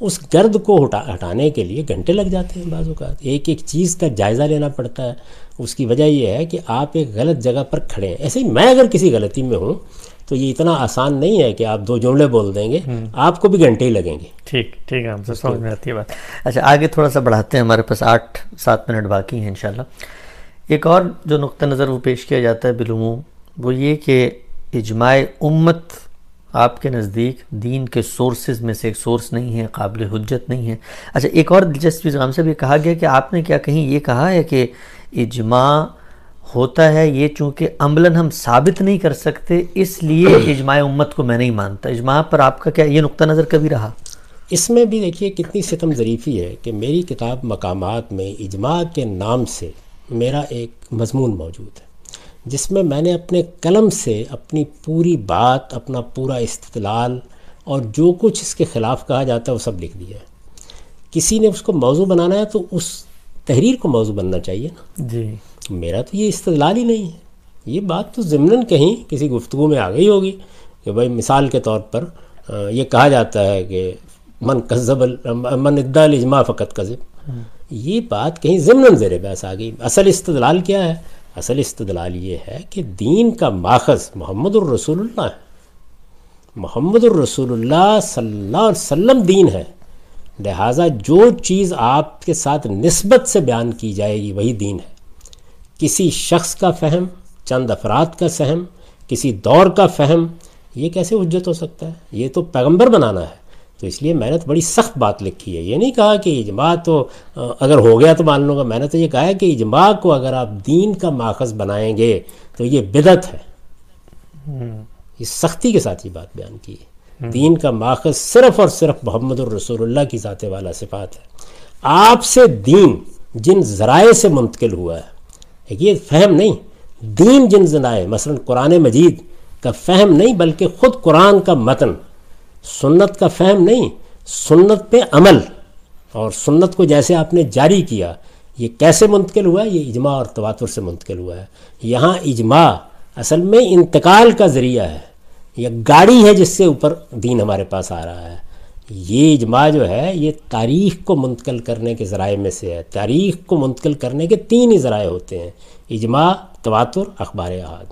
اس گرد کو ہٹا ہٹانے کے لیے گھنٹے لگ جاتے ہیں بعض اوقات۔ ایک ایک چیز کا جائزہ لینا پڑتا ہے۔ اس کی وجہ یہ ہے کہ آپ ایک غلط جگہ پر کھڑے ہیں۔ ایسے ہی میں اگر کسی غلطی میں ہوں تو یہ اتنا آسان نہیں ہے کہ آپ دو جملے بول دیں گے۔ آپ کو بھی گھنٹے ہی لگیں گے۔ ٹھیک ٹھیک ہے ہم سے سمجھ میں آتی ہے بات۔ اچھا آگے تھوڑا سا بڑھاتے ہیں۔ ہمارے پاس آٹھ سات منٹ باقی ہیں انشاءاللہ۔ ایک اور جو نقطہ نظر وہ پیش کیا جاتا ہے بالعموم وہ یہ کہ اجماع امت آپ کے نزدیک دین کے سورسز میں سے ایک سورس نہیں ہے، قابل حجت نہیں ہے۔ اچھا ایک اور دلچسپ چیز غم سے بھی کہا گیا کہ آپ نے کیا کہیں یہ کہا ہے کہ اجماع ہوتا ہے یہ چونکہ عملاً ہم ثابت نہیں کر سکتے، اس لیے اجماع امت کو میں نہیں مانتا۔ اجماع پر آپ کا کیا یہ نقطہ نظر کبھی رہا؟ اس میں بھی دیکھیے کتنی ستم ظریفی ہے کہ میری کتاب مقامات میں اجماع کے نام سے میرا ایک مضمون موجود ہے۔ جس میں میں نے اپنے قلم سے اپنی پوری بات اپنا پورا استدلال اور جو کچھ اس کے خلاف کہا جاتا ہے وہ سب لکھ دیا ہے۔ کسی نے اس کو موضوع بنانا ہے تو اس تحریر کو موضوع بننا چاہیے نا۔ جی۔ میرا تو یہ استدلال ہی نہیں ہے۔ یہ بات تو ضمن کہیں کسی گفتگو میں آ گئی ہوگی کہ بھائی مثال کے طور پر یہ کہا جاتا ہے کہ من قذب من ادعا الاجماع فقط قذب یہ بات کہیں ضمن زیر بحث آ گئی۔ اصل استدلال کیا ہے؟ اصل استدلال یہ ہے کہ دین کا ماخذ محمد الرسول اللہ ہے۔ محمد الرسول اللہ صلی اللہ علیہ وسلم دین ہے۔ لہٰذا جو چیز آپ کے ساتھ نسبت سے بیان کی جائے گی وہی دین ہے۔ کسی شخص کا فہم، چند افراد کا سہم، کسی دور کا فہم، یہ کیسے حجت ہو سکتا ہے؟ یہ تو پیغمبر بنانا ہے۔ تو اس لیے میں نے تو بڑی سخت بات لکھی ہے۔ یہ نہیں کہا کہ اجماع تو اگر ہو گیا تو مان لوں گا۔ میں نے تو یہ کہا ہے کہ اجماع کو اگر آپ دین کا ماخذ بنائیں گے تو یہ بدت ہے۔ یہ سختی کے ساتھ یہ بات بیان کی ہے۔ دین کا ماخذ صرف اور صرف محمد الرسول اللہ کی ذات والا صفات ہے۔ آپ سے دین جن ذرائع سے منتقل ہوا ہے یہ فہم نہیں دین جن ذرائع مثلا قرآن مجید کا فہم نہیں بلکہ خود قرآن کا متن۔ سنت کا فہم نہیں سنت پہ عمل۔ اور سنت کو جیسے آپ نے جاری کیا یہ کیسے منتقل ہوا ہے؟ یہ اجماع اور تواتر سے منتقل ہوا ہے۔ یہاں اجماع اصل میں انتقال کا ذریعہ ہے یہ گاڑی ہے جس سے اوپر دین ہمارے پاس آ رہا ہے۔ یہ اجماع جو ہے یہ تاریخ کو منتقل کرنے کے ذرائع میں سے ہے۔ تاریخ کو منتقل کرنے کے تین ہی ذرائع ہوتے ہیں۔ اجماع تواتر اخبار احاد۔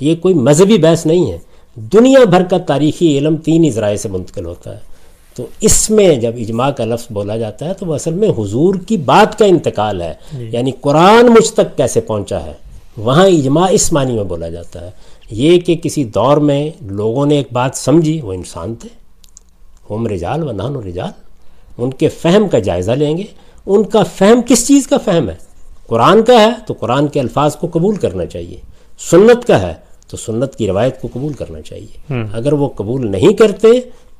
یہ کوئی مذہبی بحث نہیں ہے۔ دنیا بھر کا تاریخی علم تین ہی ذرائع سے منتقل ہوتا ہے۔ تو اس میں جب اجماع کا لفظ بولا جاتا ہے تو وہ اصل میں حضور کی بات کا انتقال ہے۔ یعنی قرآن مجھ تک کیسے پہنچا ہے؟ وہاں اجماع اس معنی میں بولا جاتا ہے۔ یہ کہ کسی دور میں لوگوں نے ایک بات سمجھی وہ انسان تھے۔ ہم رجال و نان و رجال۔ ان کے فہم کا جائزہ لیں گے۔ ان کا فہم کس چیز کا فہم ہے؟ قرآن کا ہے تو قرآن کے الفاظ کو قبول کرنا چاہیے۔ سنت کا ہے تو سنت کی روایت کو قبول کرنا چاہیے۔ اگر وہ قبول نہیں کرتے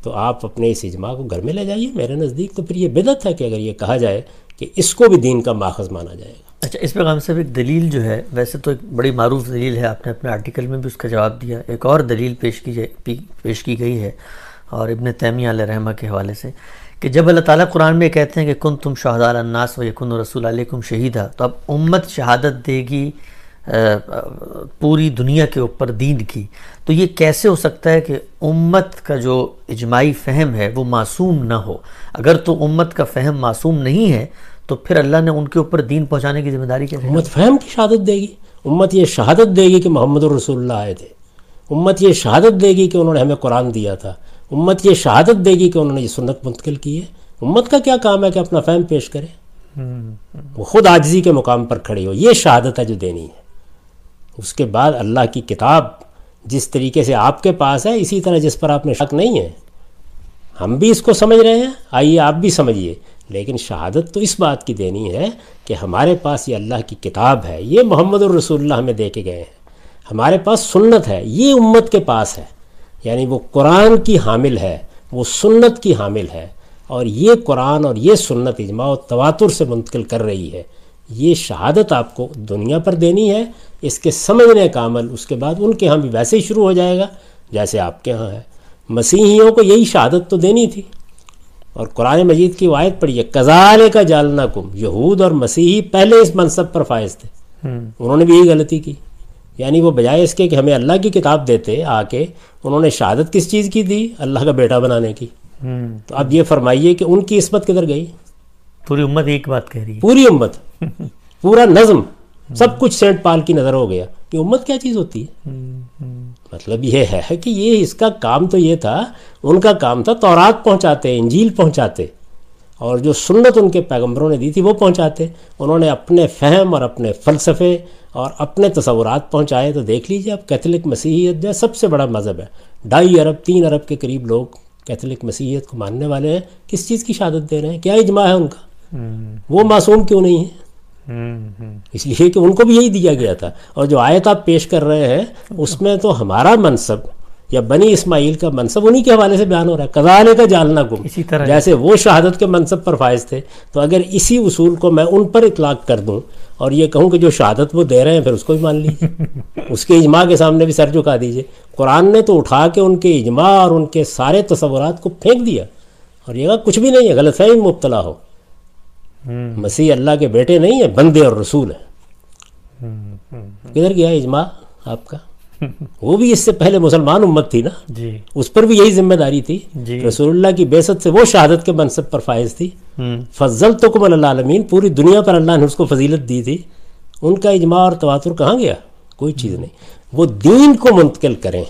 تو آپ اپنے اس اجماع کو گھر میں لے جائیے۔ میرے نزدیک تو پھر یہ بدت ہے کہ اگر یہ کہا جائے کہ اس کو بھی دین کا ماخذ مانا جائے گا۔ اچھا اس پیغام صاحب ایک دلیل جو ہے ویسے تو ایک بڑی معروف دلیل ہے آپ نے اپنے آرٹیکل میں بھی اس کا جواب دیا۔ ایک اور دلیل پیش کی جائے پیش کی گئی ہے اور ابن تیمیہ علیہ رحمہ کے حوالے سے کہ جب اللہ تعالیٰ قرآن میں کہتے ہیں کہ کن تم شہداء الناس و یکن رسول علیکم شہیدہ تو اب امت شہادت دے گی پوری دنیا کے اوپر دین کی تو یہ کیسے ہو سکتا ہے کہ امت کا جو اجماعی فہم ہے وہ معصوم نہ ہو؟ اگر تو امت کا فہم معصوم نہیں ہے تو پھر اللہ نے ان کے اوپر دین پہنچانے کی ذمہ داری کیا امت فہم کی شہادت دے گی۔ امت یہ شہادت دے گی کہ محمد الرسول اللہ آئے تھے۔ امت یہ شہادت دے گی کہ انہوں نے ہمیں قرآن دیا تھا۔ امت یہ شہادت دے گی کہ انہوں نے یہ سنت منتقل کی ہے۔ امت کا کیا کام ہے کہ اپنا فہم پیش کرے؟ وہ خود آجزی کے مقام پر کھڑی ہو۔ یہ شہادت ہے جو دینی ہے۔ اس کے بعد اللہ کی کتاب جس طریقے سے آپ کے پاس ہے، اسی طرح جس پر آپ نے شک نہیں ہے۔ ہم بھی اس کو سمجھ رہے ہیں۔ آئیے آپ بھی سمجھیے۔ لیکن شہادت تو اس بات کی دینی ہے کہ ہمارے پاس یہ اللہ کی کتاب ہے۔ یہ محمد الرسول اللہ ہمیں دے کے گئے ہیں۔ ہمارے پاس سنت ہے۔ یہ امت کے پاس ہے۔ یعنی وہ قرآن کی حامل ہے۔ وہ سنت کی حامل ہے۔ اور یہ قرآن اور یہ سنت اجماع و تواتر سے منتقل کر رہی ہے۔ یہ شہادت آپ کو دنیا پر دینی ہے اس کے سمجھنے کا عمل اس کے بعد ان کے ہاں بھی ویسے ہی شروع ہو جائے گا جیسے آپ کے ہاں ہے۔ مسیحیوں کو یہی شہادت تو دینی تھی۔ اور قرآن مجید کی وائد پڑھی ہے کزال کا جالنا کم یہود اور مسیحی پہلے اس منصب پر فائز تھے۔ انہوں نے بھی یہی غلطی کی۔ یعنی وہ بجائے اس کے کہ ہمیں اللہ کی کتاب دیتے آ کے انہوں نے شہادت کس چیز کی تھی اللہ کا بیٹا بنانے کی۔ تو اب یہ فرمائیے کہ ان کی عصمت کدھر گئی؟ پوری امت ایک بات کہہ رہی ہے۔ پوری امت۔ پورا نظم۔ سب کچھ سینٹ پال کی نظر ہو گیا کہ امت کیا چیز ہوتی ہے؟ مطلب یہ ہے کہ یہ اس کا کام تو یہ تھا، ان کا کام تھا تورات پہنچاتے، انجیل پہنچاتے۔ اور جو سنت ان کے پیغمبروں نے دی تھی وہ پہنچاتے۔ انہوں نے اپنے فہم اور اپنے فلسفے اور اپنے تصورات پہنچائے۔ تو دیکھ لیجیے، اب کیتھولک مسیحیت جو ہے، سب سے بڑا مذہب ہے۔ ڈھائی ارب، تین ارب کے قریب لوگ کیتھولک مسیحیت کو ماننے والے ہیں۔ کس چیز کی شہادت دے رہے ہیں؟ کیا اجماع ہے ان کا؟ وہ معصوم کیوں نہیں ہے اس لیے کہ ان کو بھی یہی دیا گیا تھا۔ اور جو آیت آپ پیش کر رہے ہیں اس میں تو ہمارا منصب یا بنی اسماعیل کا منصب انہی کے حوالے سے بیان ہو رہا ہے۔ کزانے کا جالنا گم اسی طرح۔ جیسے وہ شہادت کے منصب پر فائز تھے۔ تو اگر اسی اصول کو میں ان پر اطلاق کر دوں اور یہ کہوں کہ جو شہادت وہ دے رہے ہیں پھر اس کو بھی مان لیجیے اس کے اجماع کے سامنے بھی سر جھکا دیجیے قرآن نے تو اٹھا کے ان کے اجماع اور ان کے سارے تصورات کو پھینک دیا۔ اور یہ کچھ بھی نہیں ہے غلط فہم مبتلا ہو۔ مسیح اللہ کے بیٹے نہیں ہیں بندے اور رسول ہیں۔ کدھر گیا اجماع آپ کا؟ وہ بھی اس سے پہلے مسلمان امت تھی نا؟ جی۔ اس پر بھی یہی ذمہ داری تھی۔ جی۔ رسول اللہ کی بیست سے وہ شہادت کے منصب پر فائز تھی۔ فضل تو کم اللہ عالمین پوری دنیا پر اللہ نے اس کو فضیلت دی تھی۔ ان کا اجماع اور تواتر کہاں گیا؟ کوئی چیز نہیں۔ وہ دین کو منتقل کریں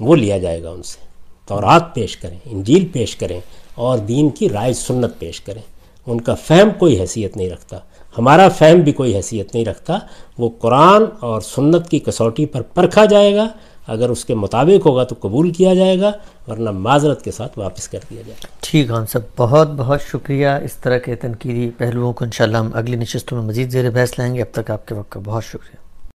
وہ لیا جائے گا ان سے۔ تورات پیش کریں انجیل پیش کریں اور دین کی رائے سنت پیش کریں۔ ان کا فہم کوئی حیثیت نہیں رکھتا۔ ہمارا فہم بھی کوئی حیثیت نہیں رکھتا۔ وہ قرآن اور سنت کی کسوٹی پر پرکھا جائے گا۔ اگر اس کے مطابق ہوگا تو قبول کیا جائے گا، ورنہ معذرت کے ساتھ واپس کر دیا جائے گا۔ ٹھیک ہم سب بہت بہت شکریہ۔ اس طرح کے تنقیدی پہلوؤں کو انشاءاللہ ہم اگلی نشستوں میں مزید زیر بحث لائیں گے۔ اب تک آپ کے وقت کا بہت شکریہ۔